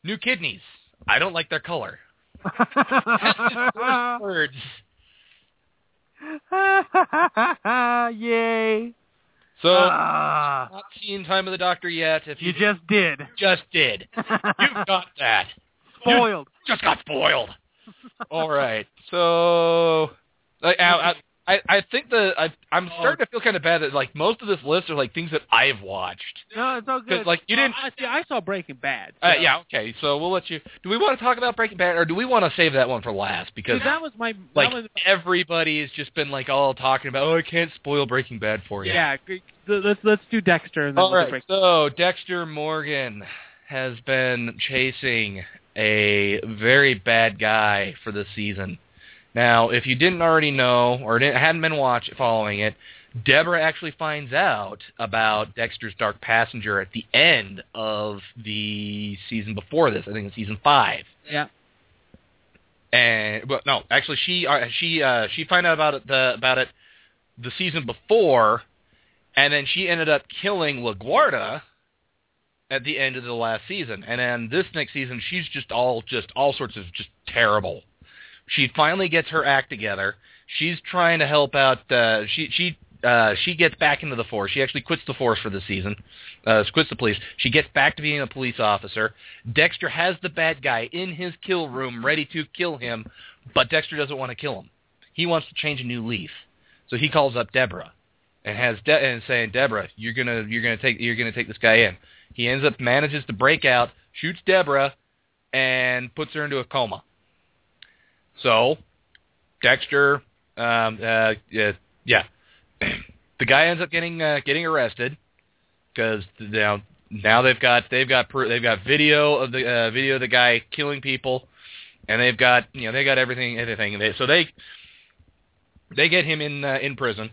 new kidneys. I don't like their color. First words. Yay. So, Ah, not seen Time of the Doctor yet. If you, you just did. just did, you got that. Spoiled. Just got spoiled. All right. So, I, I, I, I think the I, I'm starting to feel kind of bad that like most of this list are like things that I've watched. No, it's all good. like, you didn't- I see. I saw Breaking Bad. Uh, yeah. Okay. So we'll let you. Do we want to talk about Breaking Bad, or do we want to save that one for last? Because that was my. like was, everybody has just been like all talking about, oh, I can't spoil Breaking Bad for you. yeah. Let's let's do Dexter and then All right. So Dexter Morgan has been chasing a very bad guy for this season. Now, if you didn't already know or didn't, hadn't been watch following it, Deborah actually finds out about Dexter's Dark Passenger at the end of the season before this. I think it's season five. Yeah. And well, no, actually, she uh, she uh, she found out about it the about it the season before, and then she ended up killing LaGuerta at the end of the last season. And then this next season, she's just all just all sorts of just terrible. She finally gets her act together. She's trying to help out. Uh, she she uh, she gets back into the force. She actually quits the force for the season. Uh, quits the police. She gets back to being a police officer. Dexter has the bad guy in his kill room, ready to kill him, but Dexter doesn't want to kill him. He wants to change a new leaf. So he calls up Deborah and has De- and saying, Deborah, you're gonna you're gonna take you're gonna take this guy in. He ends up manages to break out, shoots Deborah, and puts her into a coma. So Dexter, um, uh, yeah, yeah. the guy ends up getting uh, getting arrested because now now they've got they've got they've got video of the uh, video of the guy killing people, and they've got you know they got everything everything. They, so they they get him in uh, in prison.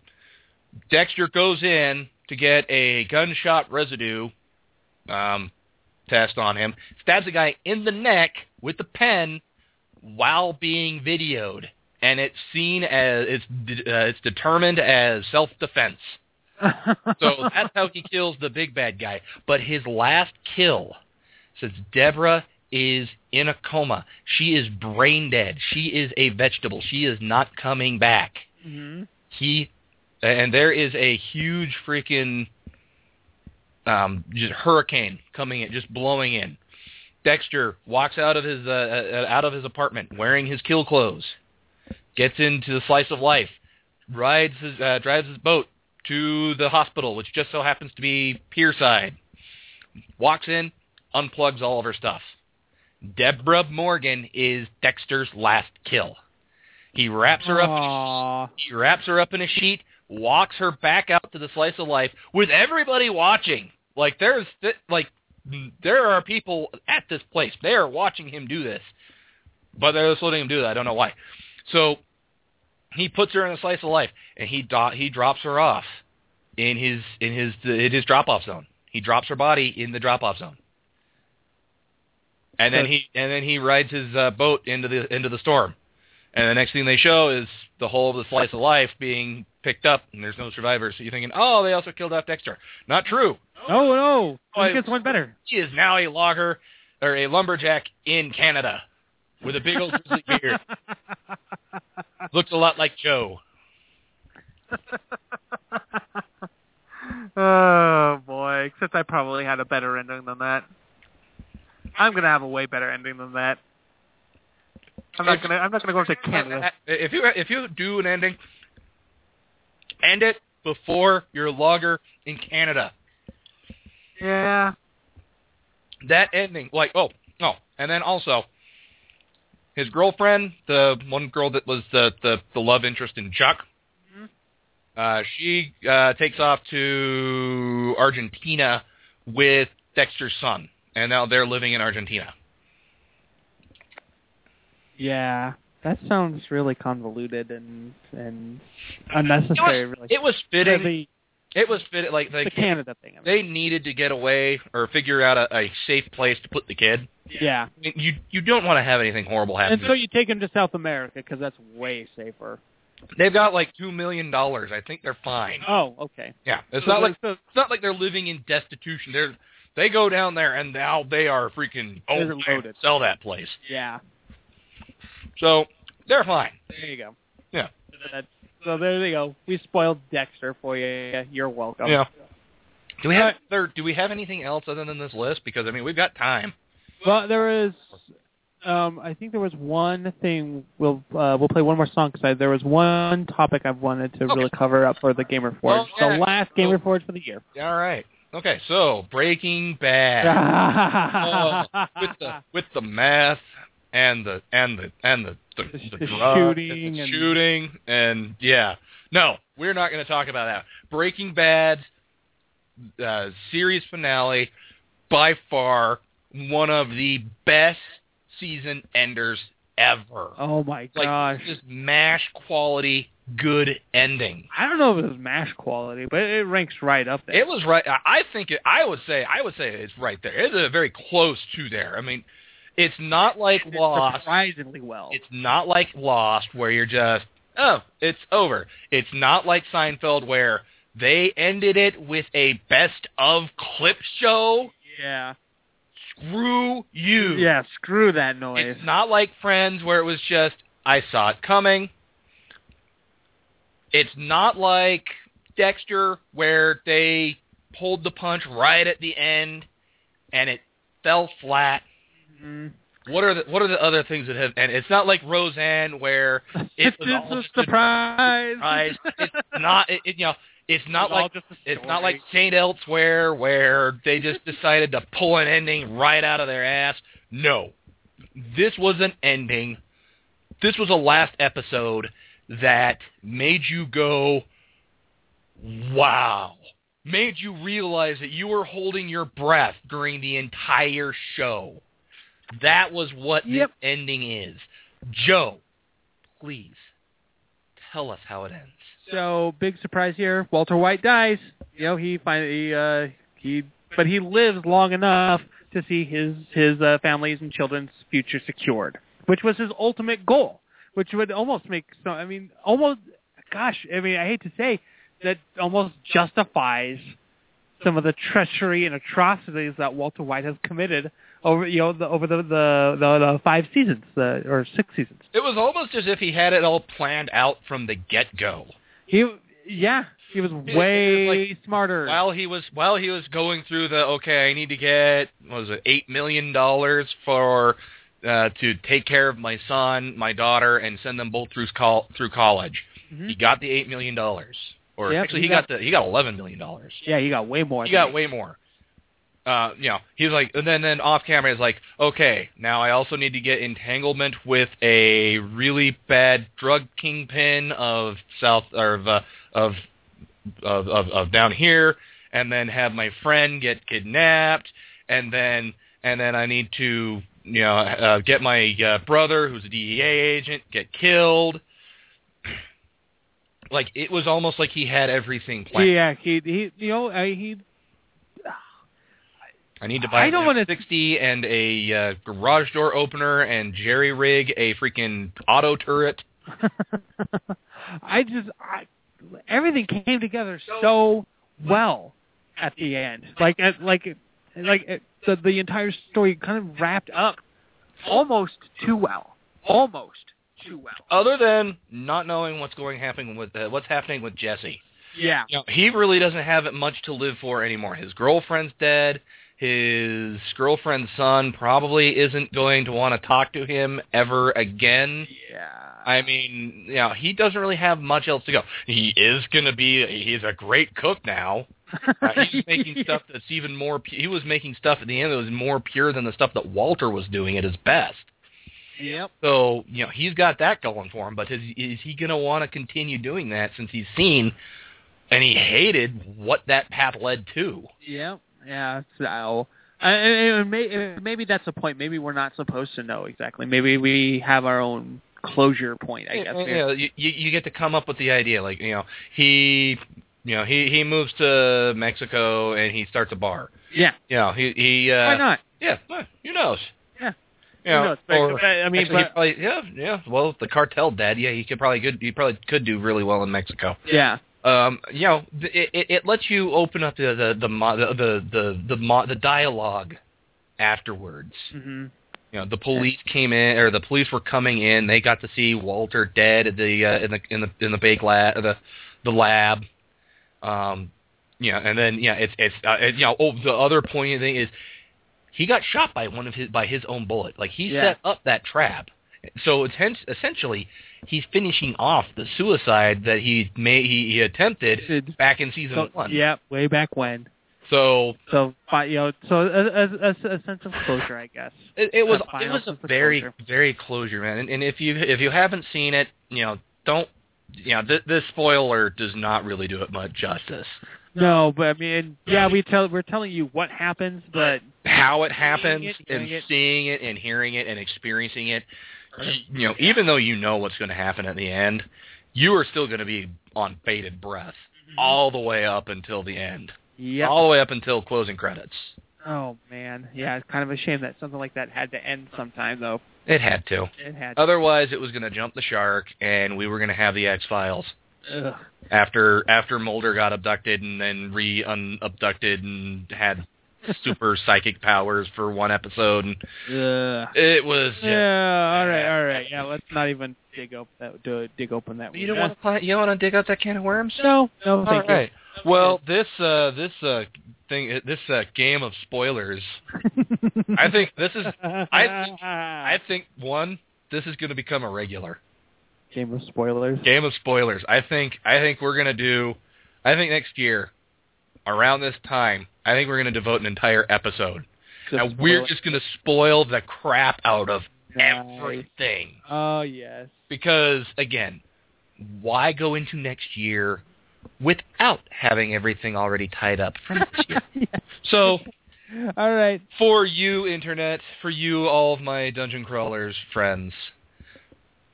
Dexter goes in to get a gunshot residue um, test on him. Stabs a guy in the neck with the pen while being videoed, and it's seen as it's uh, it's determined as self defense. So that's how he kills the big bad guy. But his last kill, since Deborah is in a coma. She is brain dead. She is a vegetable. She is not coming back. hmm He and there is a huge freaking um just hurricane coming in, just blowing in. Dexter walks out of his uh, out of his apartment wearing his kill clothes, gets into the slice of life, rides his uh, drives his boat to the hospital, which just so happens to be Pierside. Walks in, unplugs all of her stuff. Deborah Morgan is Dexter's last kill. He wraps her up. He wraps her up in a sheet, walks her back out to the slice of life with everybody watching. Like there's like there are people at this place. They are watching him do this, but they're just letting him do that. I don't know why. So he puts her in a slice of life, and he do- he drops her off in his in his in his drop off zone. He drops her body in the drop off zone, and then he and then he rides his uh, boat into the into the storm. And the next thing they show is the whole of the slice of life being picked up, and there's no survivors. So you're thinking, oh, they also killed off Dexter. Not true. No, no. Oh, I- It gets one better. He is now a logger or a lumberjack in Canada with a big old grizzly beard. Looks a lot like Joe. oh boy! Except I probably had a better ending than that. I'm gonna have a way better ending than that. I'm not gonna. I'm not gonna go to Canada. If you if you do an ending, end it before your logger in Canada. Yeah. That ending, like oh oh, and then also his girlfriend, the one girl that was the the, the love interest in Chuck. Uh, she uh, takes off to Argentina with Dexter's son, and now they're living in Argentina. Yeah. That sounds really convoluted and and unnecessary. really. It was fitting. It was fitting. Like the Canada thing. I mean. they needed to get away or figure out a, a safe place to put the kid. yeah. I mean, you you don't want to have anything horrible happen. And so you take him to South America because that's way safer. They've got like two million dollars. I think they're fine. Oh, okay. Yeah, it's So not like so- it's not like they're living in destitution. They're they go down there and now they are freaking oh loaded. sell that place. yeah. So they're fine. There you go. Yeah. That's, so there you go. We spoiled Dexter for you. You're welcome. Yeah. Do we have Alright. there, do we have anything else other than this list? Because I mean we've got time. Well, there is. Um, I think there was one thing. We'll uh, we'll play one more song because there was one topic I wanted to really cover up for the Gamer Forge. Well, yeah. The last Gamer Forge for the year. All right. Okay. So Breaking Bad Oh, with the with the math and the and the and the the, The- the, shooting and the and- shooting and yeah. No, we're not going to talk about that. Breaking Bad uh, series finale by far one of the best season enders ever. oh my like gosh! just mash quality good ending. I don't know if it was Mash quality, but it ranks right up there. It was right. I I think it. I would say. I would say it's right there. It's a very close to there. I mean, it's not like It's Lost. surprisingly well. It's not like Lost where you're just oh, it's over. It's not like Seinfeld where they ended it with a best of clip show. yeah. Screw you. Yeah. Screw that noise. It's not like Friends where it was just I saw it coming. It's not like Dexter where they pulled the punch right at the end and it fell flat. Mhm. what are the what are the other things that have? And it's not like Roseanne where it it's was just all a surprise. surprise. It's not. It, it, you know, it's not It's like it's not like Saint Elsewhere where they just decided to pull an ending right out of their ass. No, this was an ending. This was a last episode that made you go, wow. Made you realize that you were holding your breath during the entire show. That was what Yep. this ending is. Joe, please tell us how it ends. So big surprise here. Walter White dies. You know he finally uh, he but he lives long enough to see his his uh, family's and children's future secured, which was his ultimate goal. Which would almost make so I mean almost gosh I mean I hate to say that almost justifies some of the treachery and atrocities that Walter White has committed over you know the, over the the, the, the five seasons uh, or six seasons. It was almost as if he had it all planned out from the get-go. He yeah he was way like, smarter. While he was while he was going through the okay, I need to get what was it eight million dollars for uh, to take care of my son, my daughter, and send them both through col- through college. Mhm. He got the eight million dollars, or Yep, actually he he got, the he got eleven million dollars. Yeah, he got way more. He got way more. Uh, you know, he was like, and then then off camera he's like, okay, now I also need to get entanglement with a really bad drug kingpin of South or of uh, of, of of of down here, and then have my friend get kidnapped, and then and then I need to you know uh, get my uh, brother who's a DEA agent get killed. Like it was almost like he had everything planned. Yeah, he he you know uh, he. I need to buy I don't a wanna- 60 and a uh, garage door opener and jerry rig a freaking auto turret. I just I, everything came together so well at the end. Like at, like like it, the the entire story kind of wrapped up almost too well. Almost too well. Other than not knowing what's going happen with uh, what's happening with Jesse, Yeah. you know, he really doesn't have much to live for anymore. His girlfriend's dead. His girlfriend's son probably isn't going to want to talk to him ever again. Yeah. I mean, you know, he doesn't really have much else to go. He is going to be, he's a great cook now. Uh, he's making stuff that's even more, he was making stuff at the end that was more pure than the stuff that Walter was doing at his best. Yep. So, you know, he's got that going for him, but is, is he going to want to continue doing that since he's seen and he hated what that path led to? Yep. Yeah. So. And, and may, and maybe that's the point. Maybe we're not supposed to know exactly. Maybe we have our own closure point. I guess. Yeah, yeah, you, you you get to come up with the idea, like you know, he, you know, he he moves to Mexico and he starts a bar. Yeah. You know, he he. Uh, Why not? Yeah, well, who knows? Yeah. You know, Who knows? Or, I mean, actually, but- probably, yeah, yeah. Well, the cartel dead, yeah, he could probably good. He probably could do really well in Mexico. Yeah. Um, you know, it, it, it lets you open up the the the mo- the the the the, mo- the dialogue afterwards. hmm You know, the police came in, or the police were coming in. They got to see Walter dead at the uh, in the in the in the bake lab, the the lab. Um, you know, and then yeah, it's it's uh, it, you know, oh, the other poignant thing is he got shot by one of his by his own bullet. Like he Yeah. set up that trap. So it's hence, essentially he's finishing off the suicide that he may he, he attempted back in season So, one. yeah, way back when. So So, you know, so a, a, a, sense of closure, I guess. It, it was it was a very closure. very closure, man. And, and if you if you haven't seen it, you know, don't you know th- this spoiler does not really do it much justice. No, but I mean, yeah, we tell we're telling you what happens, but How it happens it, and it. seeing it and hearing it and experiencing it, you know, even though you know what's going to happen at the end, you are still going to be on bated breath mm-hmm. all the way up until the end, yeah. all the way up until closing credits. Oh man, yeah, it's kind of a shame that something like that had to end sometime, though. It had to. It had. Otherwise, it was going to jump the shark, and we were going to have the X Files. After after Mulder got abducted and then re abducted and had super psychic powers for one episode and Ugh. it was just, Yeah. All right. All right. Yeah. Let's not even dig up that. Do, dig open that. you don't want to you don't want to dig out that can of worms No. No. all Thank right well this uh this uh thing, this uh, game of spoilers. I think this is. I think, I think one. This is going to become a regular game of spoilers. game of spoilers. I think. I think we're going to do. I think next year, around this time, I think we're going to devote an entire episode. And we're just going to spoil the crap out of Nice. everything. Oh yes. Because again, why go into next year without having everything already tied up from this year? Yes. So All right. for you, internet, for you, all of my dungeon crawlers friends,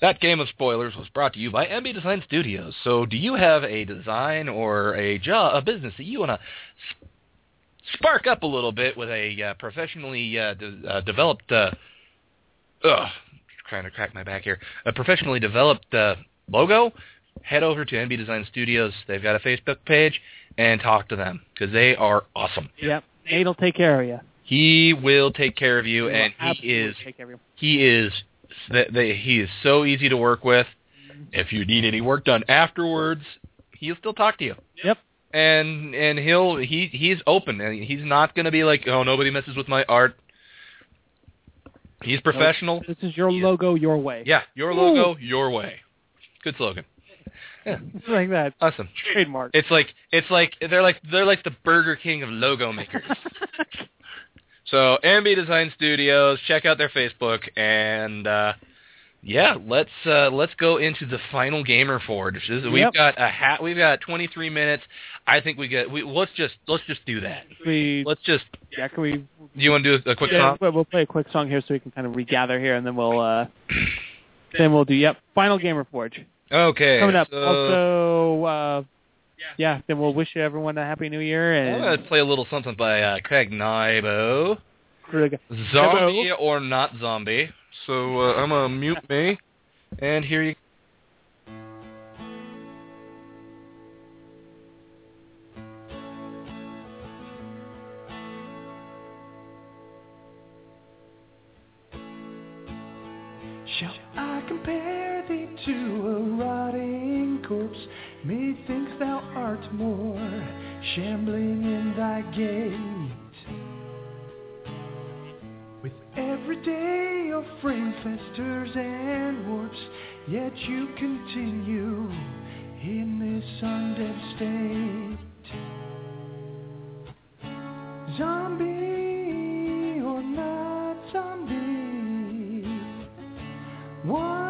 that game of spoilers was brought to you by MB Design Studios. So, do you have a design or a job, a business that you want to spark up a little bit with a uh, professionally uh, de- uh, developed? Uh, ugh, trying to crack my back here. A professionally developed uh, logo. Head over to MB Design Studios. They've got a Facebook page and talk to them because they are awesome. Yep. Nate'll take care of you. He will take care of you, He and he is take care of you. he is th- they, he is so easy to work with. If you need any work done afterwards, he'll still talk to you. Yep. And and he'll he he's open and he's not going to be like, "Oh, nobody messes with my art." He's professional. This is your He is- logo your way. Yeah, your logo, your way. Good slogan. Yeah, like that. awesome. Trademark. It's like it's like they're like they're like the Burger King of logo makers. So MB Design Studios, check out their Facebook, and uh, yeah, let's uh, let's go into the final Gamer Forge. This is- We've got a hat. We've got 23 minutes. I think we get. We let's just let's just do that. we Let's just. yeah, can we Do you want to do a quick yeah, song? we'll- we'll play a quick song here so we can kind of regather here and then we'll uh then we'll do yep, final gamer forge. Okay. Coming up. so also uh yeah, then we'll wish everyone a happy new year And I'm gonna play a little something by uh, Craig Nybo. Hello. Zombie or not zombie. So uh, I'm gonna mute me, and here you. Shall I compare thee to a rotting corpse? Methinks thou art more shambling in thy gait. With every day your frame festers and warps, yet you continue in this undead state. Zombie or not zombie? What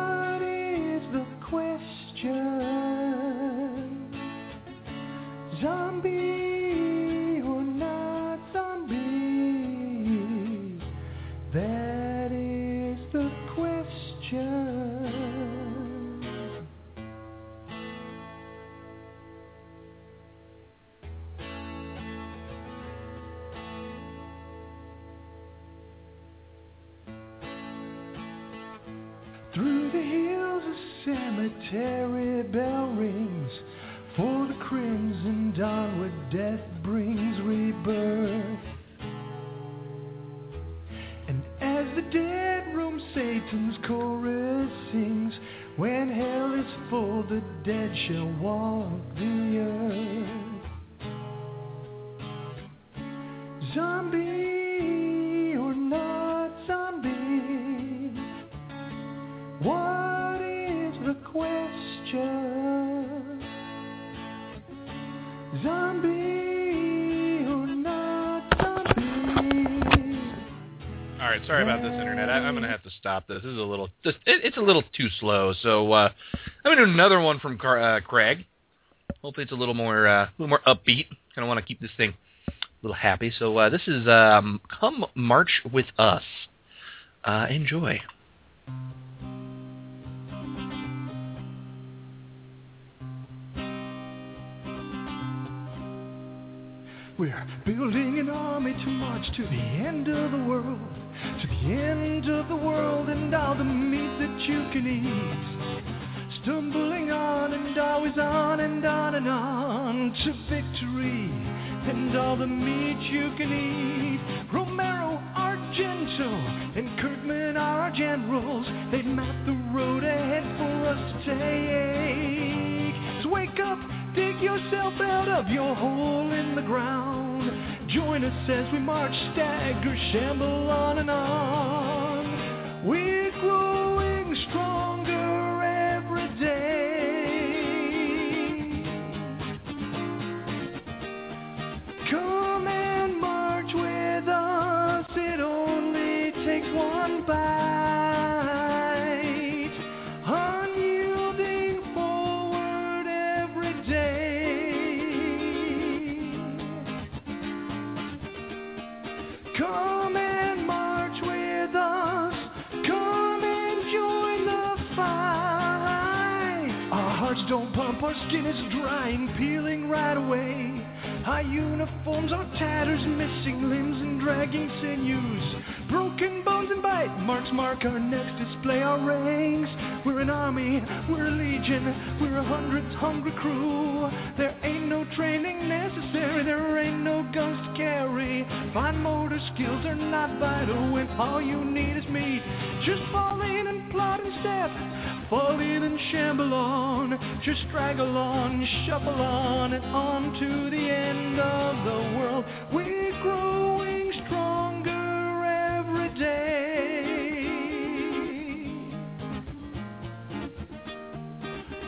cemetery bell rings For the crimson dawn where death brings rebirth. And as the dead room Satan's chorus sings When hell is full the dead shall walk the earth. Zombie sorry about this internet. I, I'm gonna have to stop this. This is a little. This, it, it's a little too slow. So uh, I'm gonna do another one from Car- uh, Craig. Hopefully, it's a little more, uh, a little more upbeat. Kind of want to keep this thing a little happy. So uh, this is um, "Come March with Us." Uh, enjoy. We're building an army to march to the end of the world, to the end of the world and all the meat that you can eat. Stumbling on and always on and on and on to victory and all the meat you can eat. Romero, Argento, and Kirkman are our generals. They've mapped the road ahead for us to take. So wake up, dig yourself out of your hole in the ground. Join us as we march, stagger, shamble on and on. We're our skin is drying, peeling right away. Our uniforms are tatters, missing limbs and dragging sinews. Broken bones and bite marks mark our next display, our ranks. We're an army, we're a legion, we're a hundred's hungry crew. There ain't no training necessary, there ain't no guns to carry. Fine motor skills are not vital when all you need is meat. Just fall in and plod and step, fall in and shamble on. Just straggle on, shuffle on and on to the end of the world. We're growing stronger every day.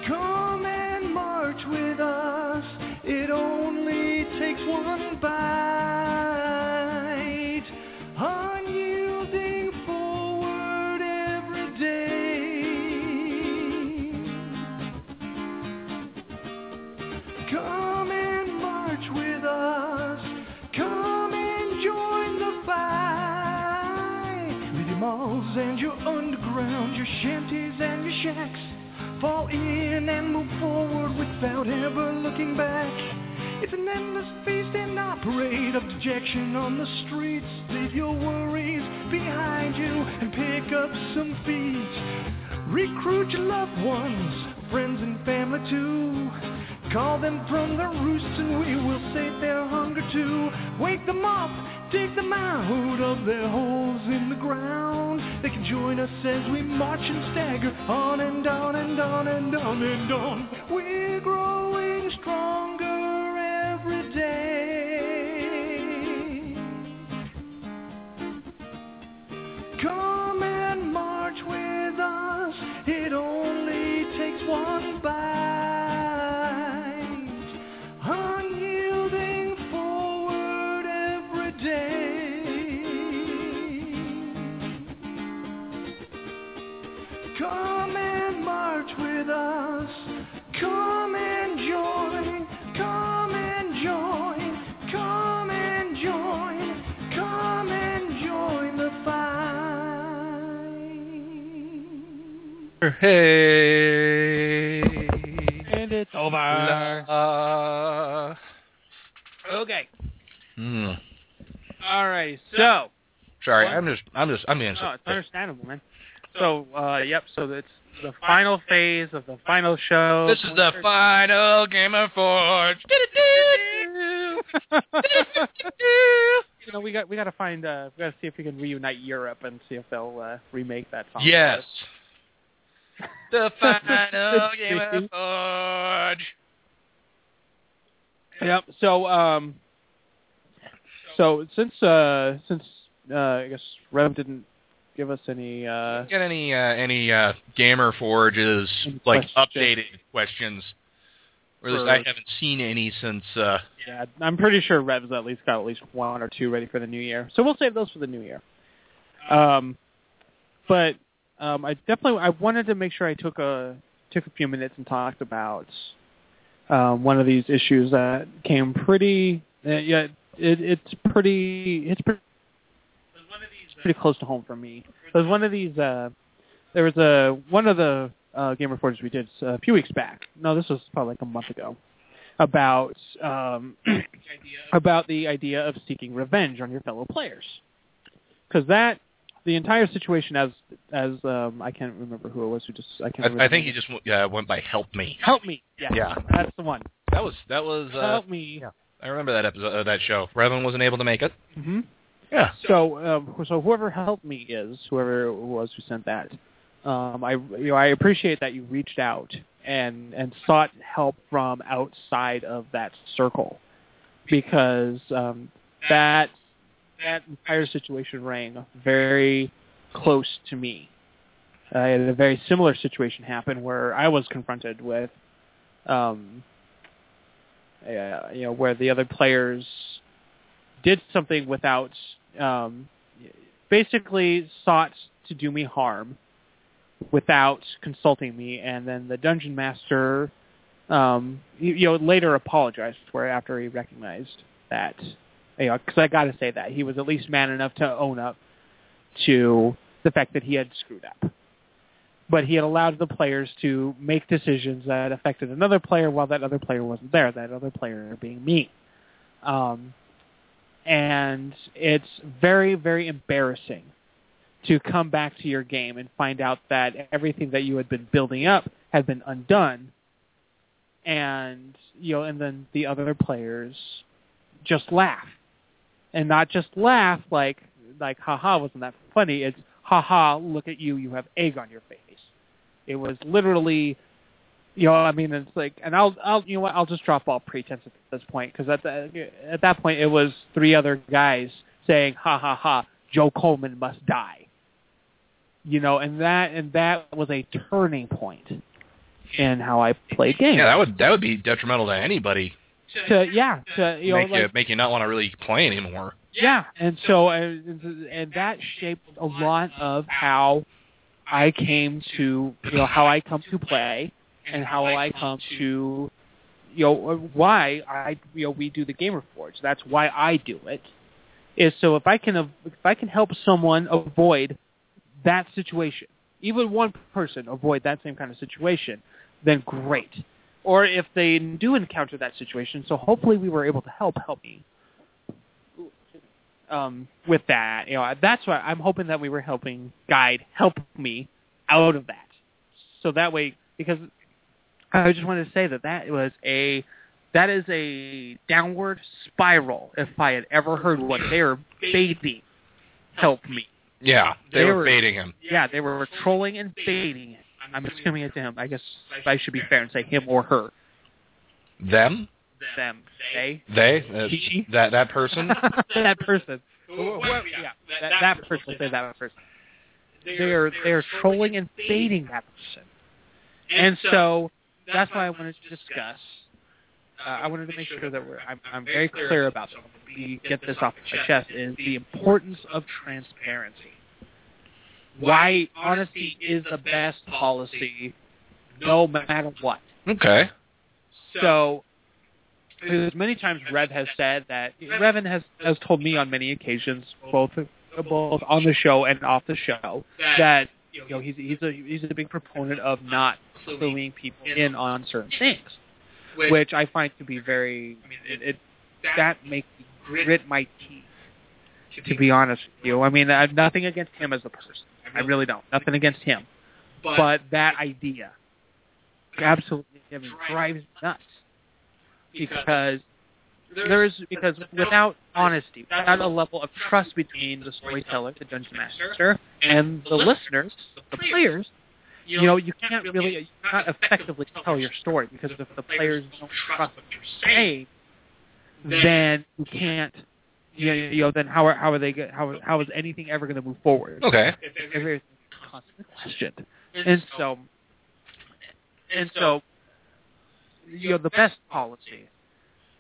Come and march with us. It only takes one bite. And your underground, your shanties and your shacks. Fall in and move forward without ever looking back. It's an endless feast and a parade of dejection on the streets. Leave your worries behind you and pick up some feet. Recruit your loved ones, friends and family too. Call them from their roosts and we will sate their hunger too. Wake them up, dig them out of their holes in the ground. They can join us as we march and stagger on and on and on and on and on. We're growing stronger every day. Come and march with us. It Hey. And it's over. La. Okay. Hmm. All right. So, Sorry, What? I'm just, I'm just, I'm being. no, it's understandable, man. So, uh, yep. So it's the final phase of the final show. This is the final Gamer Forge. you know, we got we got to find uh, we got to see if we can reunite Europe and see if they'll uh, remake that song. Yes. The final Game of. Forge. Yep. So um, so since uh since uh I guess Rev didn't give us any uh Get any uh, any uh, Gamer Forges like updated questions? Or at least I haven't seen any since. Uh, yeah I'm pretty sure Rev's at least got at least one or two ready for the new year. So we'll save those for the new year. Um, but um, I definitely I wanted to make sure I took a took a few minutes and talked about um, one of these issues that came pretty uh, yeah it, it's pretty it's pretty pretty close to home for me. There was one of these. Uh, there was a one of the uh, Game Reporters we did a few weeks back. No, this was probably like a month ago. About um, about the idea of seeking revenge on your fellow players, because that the entire situation as as um, I can't remember who it was who just I can't. remember I, I think he just uh, went by "Help Me." help me. Yeah, Yeah. that's the one. That was that was. Uh, help me. yeah. I remember that episode, uh, that show. Revan wasn't able to make it. hmm Yeah. So, um, so whoever helped me is whoever it was who sent that. Um, I, you know, I appreciate that you reached out and and sought help from outside of that circle, because um, that that entire situation rang very close to me. I had a very similar situation happen where I was confronted with, um, uh, you know, where the other players did something without, um, basically sought to do me harm without consulting me, and then the dungeon master, um, you, you know, later apologized for it after he recognized that, you know, because I got to say that he was at least man enough to own up to the fact that he had screwed up. But he had allowed the players to make decisions that affected another player while that other player wasn't there, that other player being me. Um, and it's very, very embarrassing to come back to your game and find out that everything that you had been building up had been undone and you know and then the other players just laugh and not just laugh like like haha wasn't that funny? It's haha look at you you have egg on your face. It was literally you know i mean it's like and i'll i'll you know what i'll just drop all pretense at this point because at the, at that point it was three other guys saying ha ha ha joe coleman must die. You know and that and that was a turning point in how i played games. Yeah, that would that would be detrimental to anybody. To yeah to you know make like, you make you not want to really play anymore. Yeah, and so and, and that shaped a lot of how I came to you know how I come to play and how I come to you know why I you know we do the Gamer Forge. That's why I do it. Is so if I can if I can help someone avoid that situation, even one person avoid that same kind of situation, then great. Or if they do encounter that situation, so hopefully we were able to help help me um, with that. You know, that's why I'm hoping that we were helping guide help me out of that. So that way, because I just wanted to say that that was a that is a downward spiral. If I had ever heard what they were baiting, help me. Yeah, they, They were were- baiting him. Yeah, they were trolling and baiting it. I'm assuming it's him. I guess I should be fair and say him or her. Them? Them. They. They? Uh, She? that that person? that person. Whoever- yeah, that, that person. Say that person. They're they're trolling and baiting that person, and so that's why I wanted to discuss. Uh, I wanted to make sure that we're I'm, I'm very clear about this. We get this off my chest is the importance of transparency. Why honesty is the best policy, no matter what. okay. So, because many times Rev has said that Revan has has told me on many occasions, both both on the show and off the show, that you know he's he's a he's a big proponent of not cluing people in on certain things, which I find to be very. I mean, it, it that makes me grit my teeth. To be honest with you, I mean, I have nothing against him as a person. I really don't. Nothing against him, but but that idea absolutely drives me nuts. Because there's because without honesty, without a level of trust between the storyteller, the dungeon master, and the listeners, the players, you know, you can't really, you can't effectively tell your story because if the players don't trust what you're saying, then you can't, you know, you know then how are how are they get, how how is anything ever going to move forward? Okay. if everything's constantly questioned. And so, and so, you know, the best policy,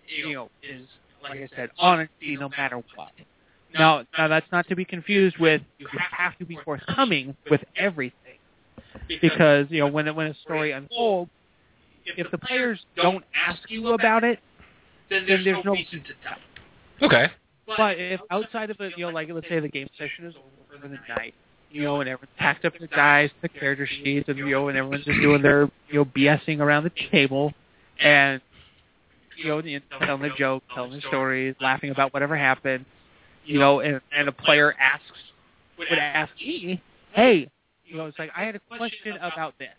you know, is like I said, honesty no matter what. Now, now that's not to be confused with you have to be forthcoming with everything, because you know when when a story unfolds, if the players don't ask you about it, then there's no reason to tell. Okay. But if outside of it, you know, like let's say the game session is over for the night, you know, and everyone's packed up their dice, the character sheets, and you know, and everyone's just doing their you know BSing around the table, and you know, you know, telling their jokes, telling their stories, laughing about whatever happened, you know, and and a player asks would ask me, hey, you know, it's like I had a question about this,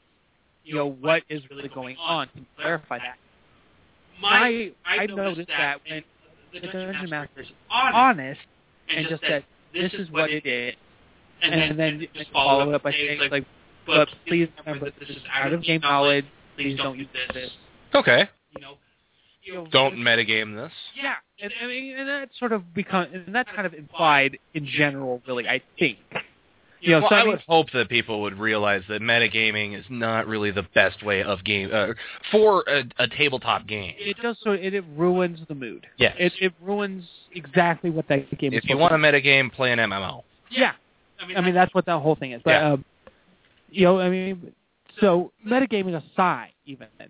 you know, what is really going on? Can you clarify that? My I noticed that when the dungeon master is honest and just said, "This is what it is," and then just follow it up by saying, "Like, but please remember that this is out of game knowledge. Please don't use this." Okay. You know, you know, Don't metagame this. Yeah, and I mean, and that sort of become, and that's kind of implied in general, really. I think. You know, well, so I I mean, would hope that people would realize that metagaming is not really the best way of game uh, for a, a tabletop game. it does so. It, it ruins the mood. Yes. It it ruins exactly what that game is. For. If you want to a metagame, play an MMO. Yeah. I mean, that's what that whole thing is. But, Yeah. um, you know, I mean, so metagaming aside, even then,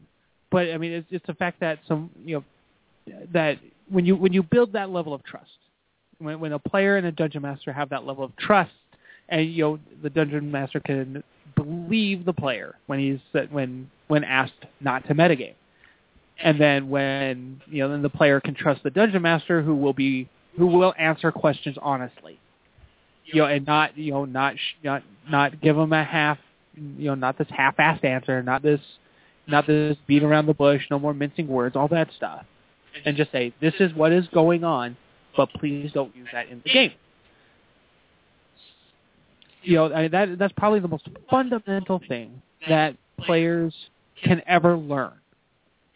but I mean, it's, it's the fact that some, you know, that when you when you build that level of trust, when when a player and a dungeon master have that level of trust, and you know, the dungeon master can believe the player when he's when when asked not to metagame, and then when you know, then the player can trust the dungeon master who will be who will answer questions honestly. You know, and not you know not not not give them a half you know not this half-assed answer, not this not this beat around the bush, no more mincing words, all that stuff, and just say this is what is going on, but please don't use that in the game. You know, I mean, that that's probably the most fundamental thing that players can ever learn,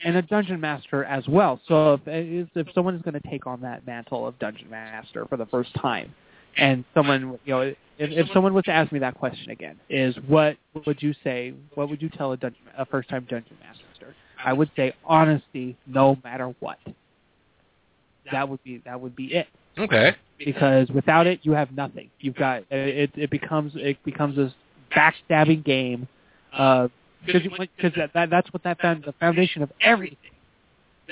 and a dungeon master as well. So if if someone is going to take on that mantle of dungeon master for the first time, and someone you know if, if someone was to ask me that question again is what would you say what would you tell a dungeon a first time dungeon master? I would say honesty no matter what. That would be that would be it Okay. because without it you have nothing you've got it it becomes it becomes this backstabbing game uh because because that, that that's what that found, the foundation of everything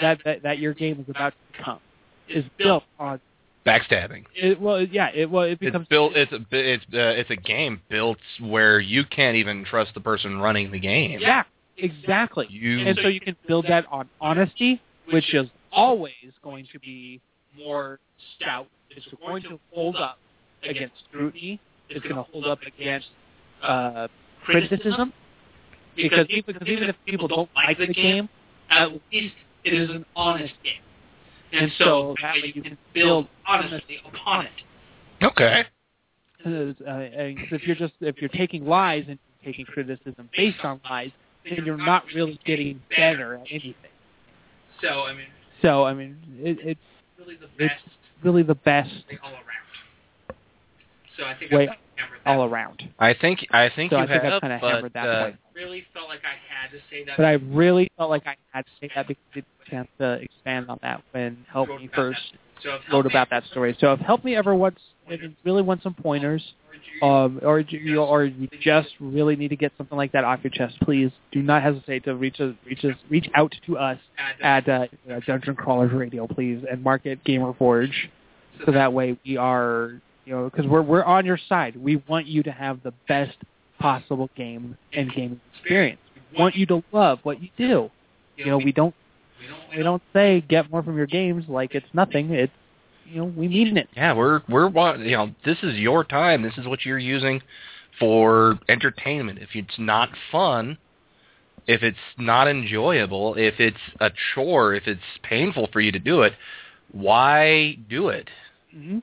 that, that that your game is about to become is built on Backstabbing. it, well, yeah, it well, it becomes It's built. It's a. It's uh, it's a game built where you can't even trust the person running the game. Yeah, exactly. You. And so you can build that on honesty, which is always going to be more stout. It's going to hold up against scrutiny. It's going to hold up against uh, criticism. Because even, because even if people don't like the game, at least it is an honest game. And so that way you can build honestly upon it. Okay. Because, uh, and if you're just if you're taking lies and taking criticism based on lies, then you're not really getting better at anything. So I mean, So I mean, it, it's really the it's best really the best all around. So I think way I hammered that. all around. I think. I think So you I think have. I've kind of but, hammered that uh, point. Really felt like I had to say that. But I really felt like I had to say that because I didn't get chance to expand on that when Help Me first that. So if wrote about that story. So if Help Me ever wants, if you really want some pointers, um, or you or you just really need to get something like that off your chest, please do not hesitate to reach us, reach us, reach out to us at uh, Dungeon Crawlers Radio, please, and Market Gamer Forge, so that way we are, you know, because we're we're on your side. We want you to have the best possible game and gaming experience. We want you to love what you do. You know, we don't we don't say get more from your games like it's nothing. It's you know we mean it. Yeah, we're we're you know this is your time. This is what you're using for entertainment. If it's not fun, if it's not enjoyable, if it's a chore, if it's painful for you to do it, why do it? Mm-hmm.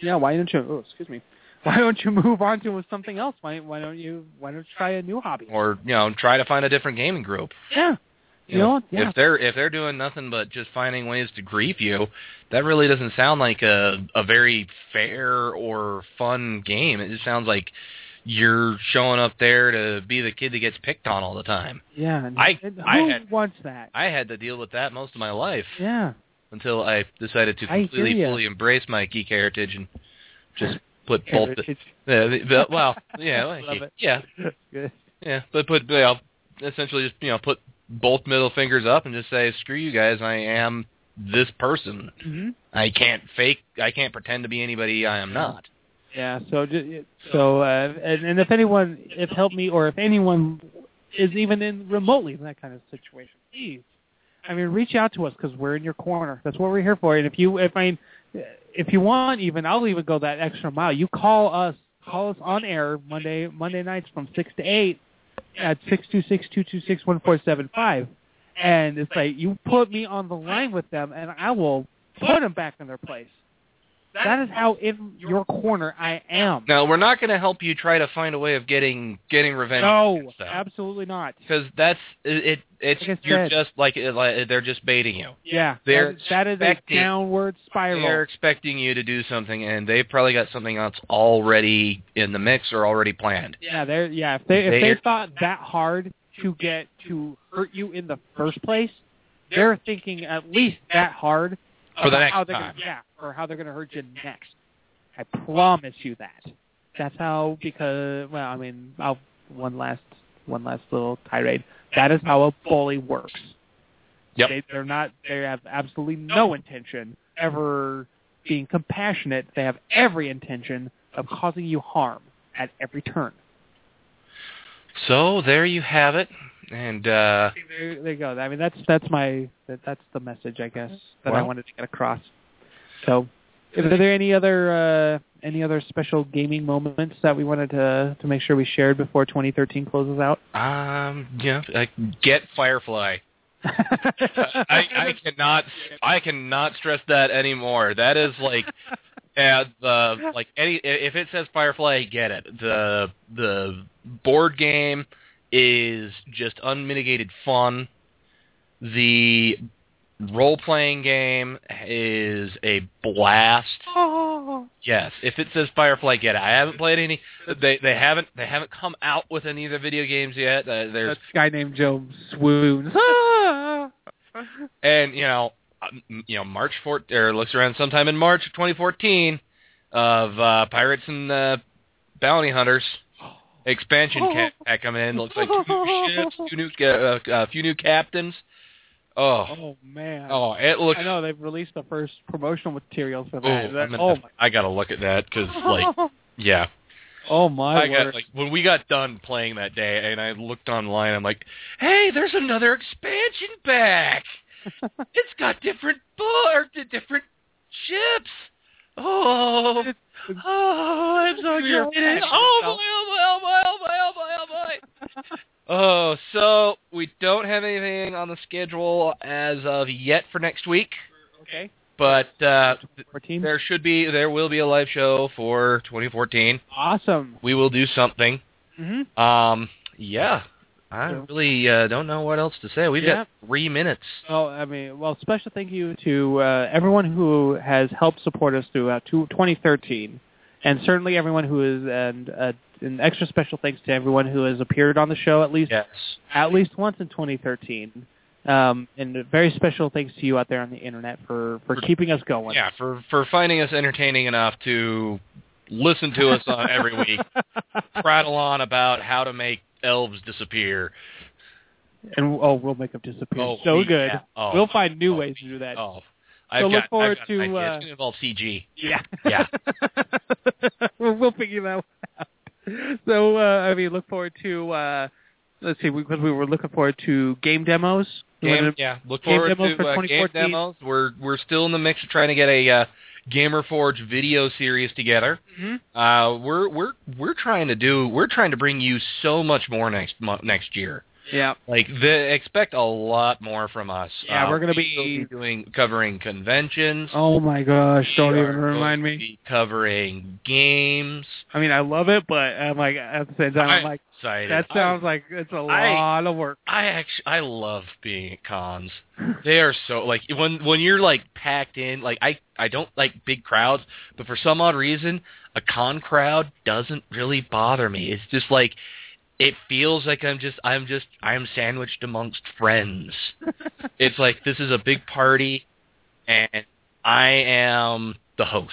Yeah, why don't you? Oh, excuse me. Why don't you move on to something else? Why why don't you why don't you try a new hobby? Or you know try to find a different gaming group. Yeah, you know, yeah. if they're if they're doing nothing but just finding ways to grief you, that really doesn't sound like a a very fair or fun game. It just sounds like you're showing up there to be the kid that gets picked on all the time. Yeah, I- and I who had- wants that? I had to deal with that most of my life Yeah, until I decided to completely fully embrace my geek heritage and just put both the, Heritage. the, the- well yeah well, Love it. yeah Good. yeah but put you know, essentially just you know put both middle fingers up and just say screw you guys I am this person hmm I can't fake. I can't pretend to be anybody I am not. Yeah. So so uh, and, and if anyone, if help me, or if anyone is even in remotely in that kind of situation, please, I mean, reach out to us because we're in your corner. That's what we're here for. And if you, if I, mean, if you want, even I'll even go that extra mile. You call us, call us on air Monday Monday nights from six to eight at six two six two two six one four seven five. And it's like you put me on the line with them, and I will put them back in their place. That is how in your corner I am. Now we're not going to help you try to find a way of getting getting revenge. No, stuff. absolutely not. because that's it. it it's Like you're said. just like, it- like they're just baiting you. Yeah, They're that, that is a downward spiral. They're expecting you to do something, and they've probably got something else already in the mix or already planned. Yeah, they're yeah. If they if They're- they thought that hard to get to hurt you in the first place, they're thinking at least that hard For the next how they're time. Gonna, yeah, or how they're going to hurt you next. I promise you that. That's how because well, I mean, I'll one last one last little tirade. That is how a bully works. Yep. They, they're not. They have absolutely no intention ever being compassionate. They have every intention of causing you harm at every turn. So there you have it, and uh, There, there you go. I mean, that's that's my that, that's the message, I guess, that I wanted to get across. So, are there any other uh, any other special gaming moments that we wanted to to make sure we shared before 2013 closes out? um, yeah, uh, get Firefly. I, I cannot I cannot stress that anymore. That is like uh, the like any if it says Firefly, get it. The the board game is just unmitigated fun. The role playing game is a blast. Yes, if it says Firefly, get it. I haven't played any. They they haven't they haven't come out with any of the video games yet. Uh, there's That guy named Joe swoons. And you know, um, you know, March 4th, or looks around sometime in March of 2014 of uh, Pirates and uh, Bounty Hunters expansion ca- pack coming in. Looks like two new ships, two new uh, a few new captains. Oh, Oh man. oh, it looks. I know they've released the first promotional materials for Oh, that. That- I'm gonna- oh my. I gotta look at that because, like, yeah, Oh my I got word. like when we got done playing that day, and I looked online. I'm like, hey, there's another expansion pack. it's got different board, different ships. Oh, oh, I'm so You're excited! passionate Oh about- boy, oh boy, oh boy, oh boy, oh boy, oh boy. Oh, so we don't have anything on the schedule as of yet for next week, okay. but uh, there should be, there will be a live show for 2014. Awesome. We will do something. hmm Um, yeah. I really uh, don't know what else to say. We've Yeah. got three minutes. Well, I mean, well, special thank you to uh, everyone who has helped support us throughout 2013, and certainly everyone who is, and uh, an extra special thanks to everyone who has appeared on the show at least Yes. at least once in 2013. Um, and a very special thanks to you out there on the internet for for keeping us going. Yeah, for for finding us entertaining enough to listen to us on every week, prattle on about how to make elves disappear. and oh, we'll make them disappear Oh, so we- good. yeah. Oh. we'll find new Oh. ways to do that. Oh, I've So look got, forward I've got to, idea. uh, It's going to involve CG. Yeah. Yeah. we'll, we'll figure that one out. So, uh, I mean, look forward to, uh, let's see, because we were looking forward to game demos. Game, yeah, look forward to uh, game demos. We're we're still in the mix of trying to get a uh, Gamer Forge video series together. Mhm. Uh, we're we're we're trying to do we're trying to bring you so much more next month next year. Yeah. Like the expect a lot more from us. Yeah, Uh, we're gonna we will be- doing covering conventions. Oh my gosh, don't even going remind to me. be covering games. I mean, I love it, but I'm like, at the same time, I'm I'm like, excited. that sounds like it's a I- lot of work. I actually I love being at cons. They are so like when when you're like packed in. Like I I don't like big crowds, but for some odd reason, a con crowd doesn't really bother me. It's just like it feels like I'm just I'm just I'm sandwiched amongst friends. it's like this is a big party, and I am the host,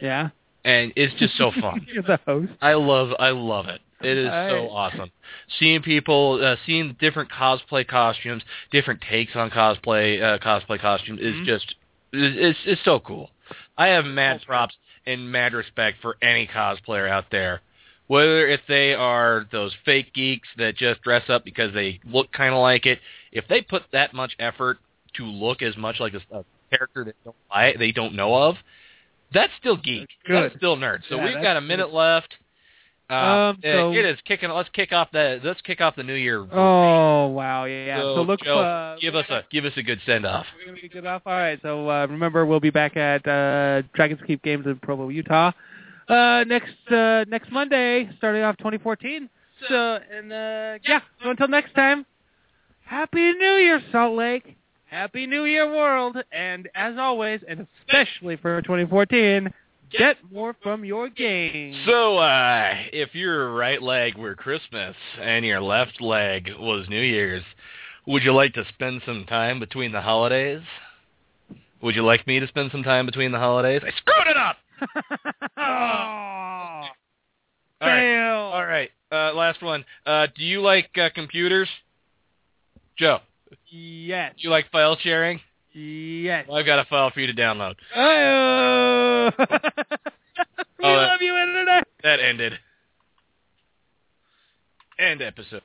Yeah. and it's just so fun. You're the host. I love I love it. It is I- so awesome. Seeing people, uh, seeing different cosplay costumes, different takes on cosplay uh, cosplay costumes is Mhm. just it's it's so cool. I have mad props and mad respect for any cosplayer out there. Whether if they are those fake geeks that just dress up because they look kind of like it, if they put that much effort to look as much like a, a character that don't they don't know of, that's still geek. Good. That's still nerd. So Yeah, we've got a good. minute left. Uh, Um, so- it is kicking. Let's kick off the. Let's kick off the new year. Oh wow, yeah. So, So, look, Joe, uh, give us a give us a good send off. We're gonna be good off. All right. So uh, remember, we'll be back at uh, Dragons Keep Games in Provo, Utah, uh, next uh, next Monday, starting off 2014. So and uh, yeah. So until next time, Happy New Year, Salt Lake. Happy New Year, world. And as always, and especially for 2014, get more from your game. So, uh, if your right leg were Christmas and your left leg was New Year's, would you like to spend some time between the holidays? Would you like me to spend some time between the holidays? I screwed it up. oh, All right. fail. All right. Uh, last one. Uh, do you like uh, computers? Joe, Yes. do you like file sharing? Yes. Well, I've got a file for you to download. Oh. we Oh, that- love you, Internet. That ended. End episode.